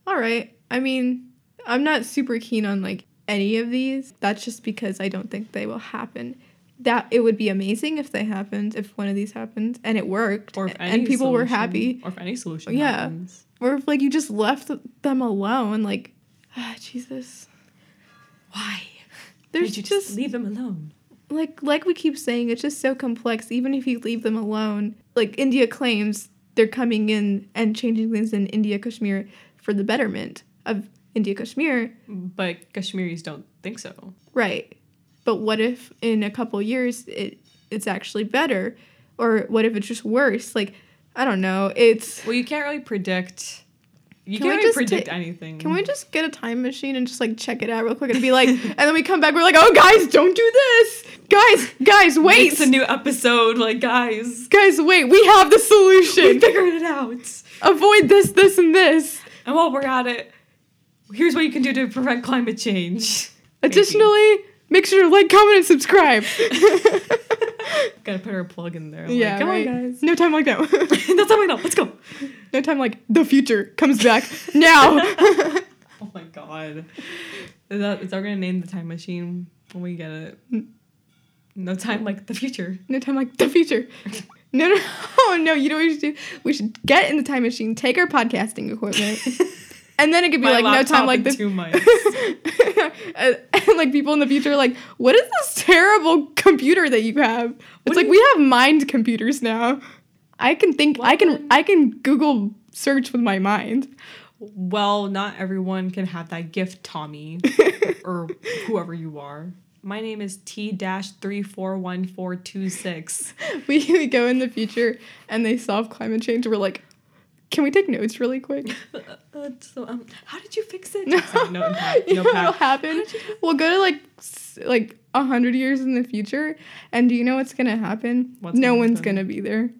Speaker 1: All right. I mean, I'm not super keen on like any of these. That's just because I don't think they will happen. That it would be amazing if they happened, if one of these happened and it worked,
Speaker 2: Or if any
Speaker 1: and people were happy,
Speaker 2: Or if any solution
Speaker 1: Yeah.
Speaker 2: happens.
Speaker 1: or if like you just left them alone. Like, ah, Jesus.
Speaker 2: Why?
Speaker 1: There's
Speaker 2: Did you
Speaker 1: just
Speaker 2: just leave them alone?
Speaker 1: Like like we keep saying, it's just so complex. Even if you leave them alone, like India claims they're coming in and changing things in India Kashmir for the betterment of India Kashmir.
Speaker 2: But Kashmiris don't think so.
Speaker 1: Right. But what if in a couple years it it's actually better? Or what if it's just worse? Like, I don't know. It's
Speaker 2: Well, you can't really predict. You
Speaker 1: Can just
Speaker 2: predict
Speaker 1: ta-
Speaker 2: anything.
Speaker 1: can we just get a time machine and just like check it out real quick and be like and then we come back, we're like, oh guys, don't do this. Guys, guys, wait.
Speaker 2: It's a new episode, like guys.
Speaker 1: guys, wait, we have the solution.
Speaker 2: We figured it out.
Speaker 1: Avoid this, this, and this.
Speaker 2: And while we're at it, here's what you can do to prevent climate change. Maybe.
Speaker 1: Additionally, make sure to like, comment, and subscribe.
Speaker 2: Gotta put our plug in there. I'm
Speaker 1: yeah,
Speaker 2: like, come
Speaker 1: right.
Speaker 2: on, guys.
Speaker 1: No time like now.
Speaker 2: That's how we know. Let's go.
Speaker 1: no time like the future comes back now.
Speaker 2: Oh my god. Is that is that gonna name the time machine when we get it? No time like the future.
Speaker 1: No time like the future. No, no, oh no! You know what we should do? We should get in the time machine, take our podcasting equipment, and then it could be
Speaker 2: My
Speaker 1: like no time like the
Speaker 2: two mics.
Speaker 1: and, and, like people in the future, are like what is this terrible computer that you have? It's
Speaker 2: What
Speaker 1: like we have mind computers now. I can think. I can.
Speaker 2: What?
Speaker 1: I can Google search with my mind.
Speaker 2: Well, not everyone can have that gift, Tommy, or whoever you are. My name is T three four one four two six.
Speaker 1: we, we go in the future and they solve climate change. We're like, can we take notes really quick?
Speaker 2: So, um, how did you fix it?
Speaker 1: No,
Speaker 2: no impact,
Speaker 1: you
Speaker 2: no
Speaker 1: know what'll happen? We'll go to like like a hundred years in the future, and do you know what's gonna happen?
Speaker 2: What's
Speaker 1: no
Speaker 2: gonna
Speaker 1: one's
Speaker 2: happen?
Speaker 1: gonna be there.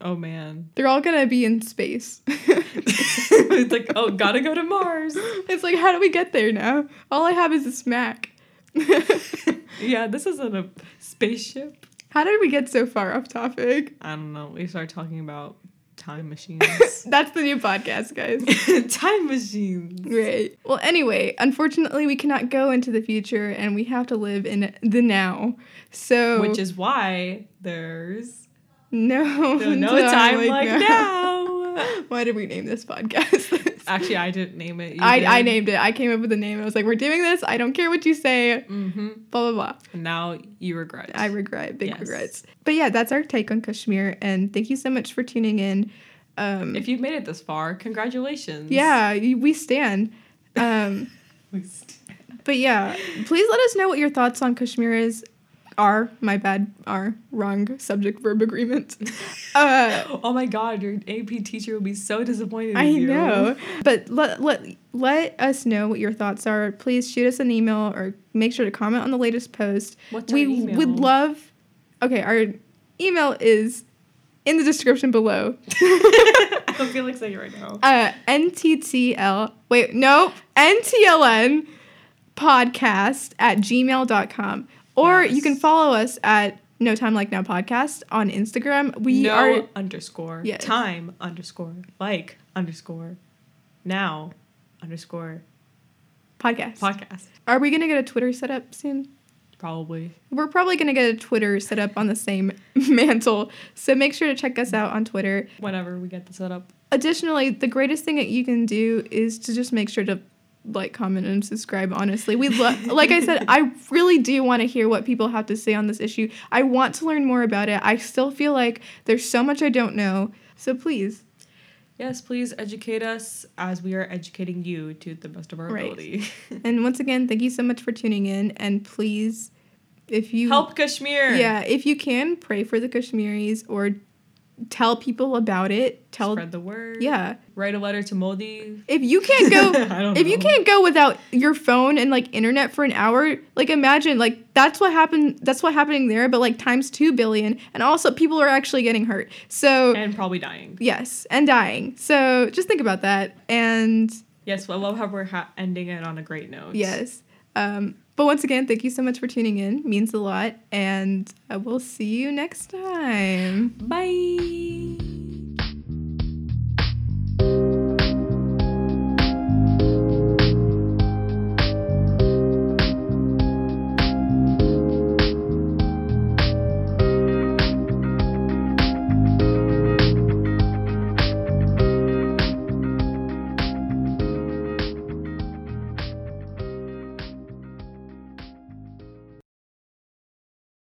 Speaker 2: Oh man,
Speaker 1: They're all gonna be in space.
Speaker 2: it's like oh, gotta go to Mars.
Speaker 1: it's like, how do we get there now? All I have is this Mac.
Speaker 2: Yeah, this isn't a spaceship.
Speaker 1: how did we get so far off topic?
Speaker 2: I don't know. We start talking about time machines.
Speaker 1: That's the new podcast, guys.
Speaker 2: time machines.
Speaker 1: Right. Well, anyway, unfortunately, we cannot go into the future and we have to live in the now. So,
Speaker 2: Which is why there's
Speaker 1: no,
Speaker 2: no, no time like now.
Speaker 1: Why did we name this podcast?
Speaker 2: Actually, I didn't name it.
Speaker 1: I, I named it. I came up with the name. I was like, we're doing this. I don't care what you say.
Speaker 2: Mm-hmm.
Speaker 1: Blah, blah, blah.
Speaker 2: And now you regret.
Speaker 1: I regret, big
Speaker 2: Yes.
Speaker 1: regrets. But yeah, that's our take on Kashmir. And thank you so much for tuning in. Um,
Speaker 2: if you've made it this far, congratulations.
Speaker 1: yeah, we stand. Um, but yeah, please let us know what your thoughts on Kashmir is. Are my bad are wrong subject verb agreement. Uh,
Speaker 2: Oh my god, your AP teacher will be so disappointed. in
Speaker 1: I
Speaker 2: you.
Speaker 1: know, but let let let us know what your thoughts are. Please shoot us an email or make sure to comment on the latest post.
Speaker 2: What's
Speaker 1: we
Speaker 2: email?
Speaker 1: would love. Okay, our email is in the description below.
Speaker 2: I don't feel like saying it right now.
Speaker 1: Uh, NTTL. Wait, no, NTLN podcast at gmail.com. Or you can follow us at No Time Like Now podcast on Instagram. We
Speaker 2: no
Speaker 1: are
Speaker 2: underscore
Speaker 1: Yes.
Speaker 2: time underscore like underscore now underscore
Speaker 1: podcast.
Speaker 2: podcast.
Speaker 1: Are we gonna get a Twitter set up soon?
Speaker 2: Probably.
Speaker 1: We're probably gonna get a Twitter set up on the same mantle. So make sure to check us out on Twitter.
Speaker 2: Whenever we get the setup.
Speaker 1: additionally, the greatest thing that you can do is to just make sure to like, comment, and subscribe. Honestly, we love. like I said, I really do want to hear what people have to say on this issue. I want to learn more about it. I still feel like there's so much I don't know. So please,
Speaker 2: Yes, please educate us as we are educating you to the best of our
Speaker 1: Right.
Speaker 2: ability.
Speaker 1: and once again, thank you so much for tuning in. And please, if you
Speaker 2: Help Kashmir.
Speaker 1: yeah, if you can, pray for the Kashmiris or tell people about it. Tell
Speaker 2: Spread the word.
Speaker 1: yeah.
Speaker 2: Write a letter to Modi.
Speaker 1: If you can't go
Speaker 2: I don't
Speaker 1: if you can't go without your phone and like internet for an hour, like imagine like that's what happened that's what happening there, but like times 2 billion and also people are actually getting hurt. So
Speaker 2: And probably dying.
Speaker 1: yes, and dying. So just think about that and
Speaker 2: Yes, well, I love how we're ha- ending it on a great note.
Speaker 1: yes. Um but once again, thank you so much for tuning in. Means a lot and uh, we'll see you next time.
Speaker 2: Bye.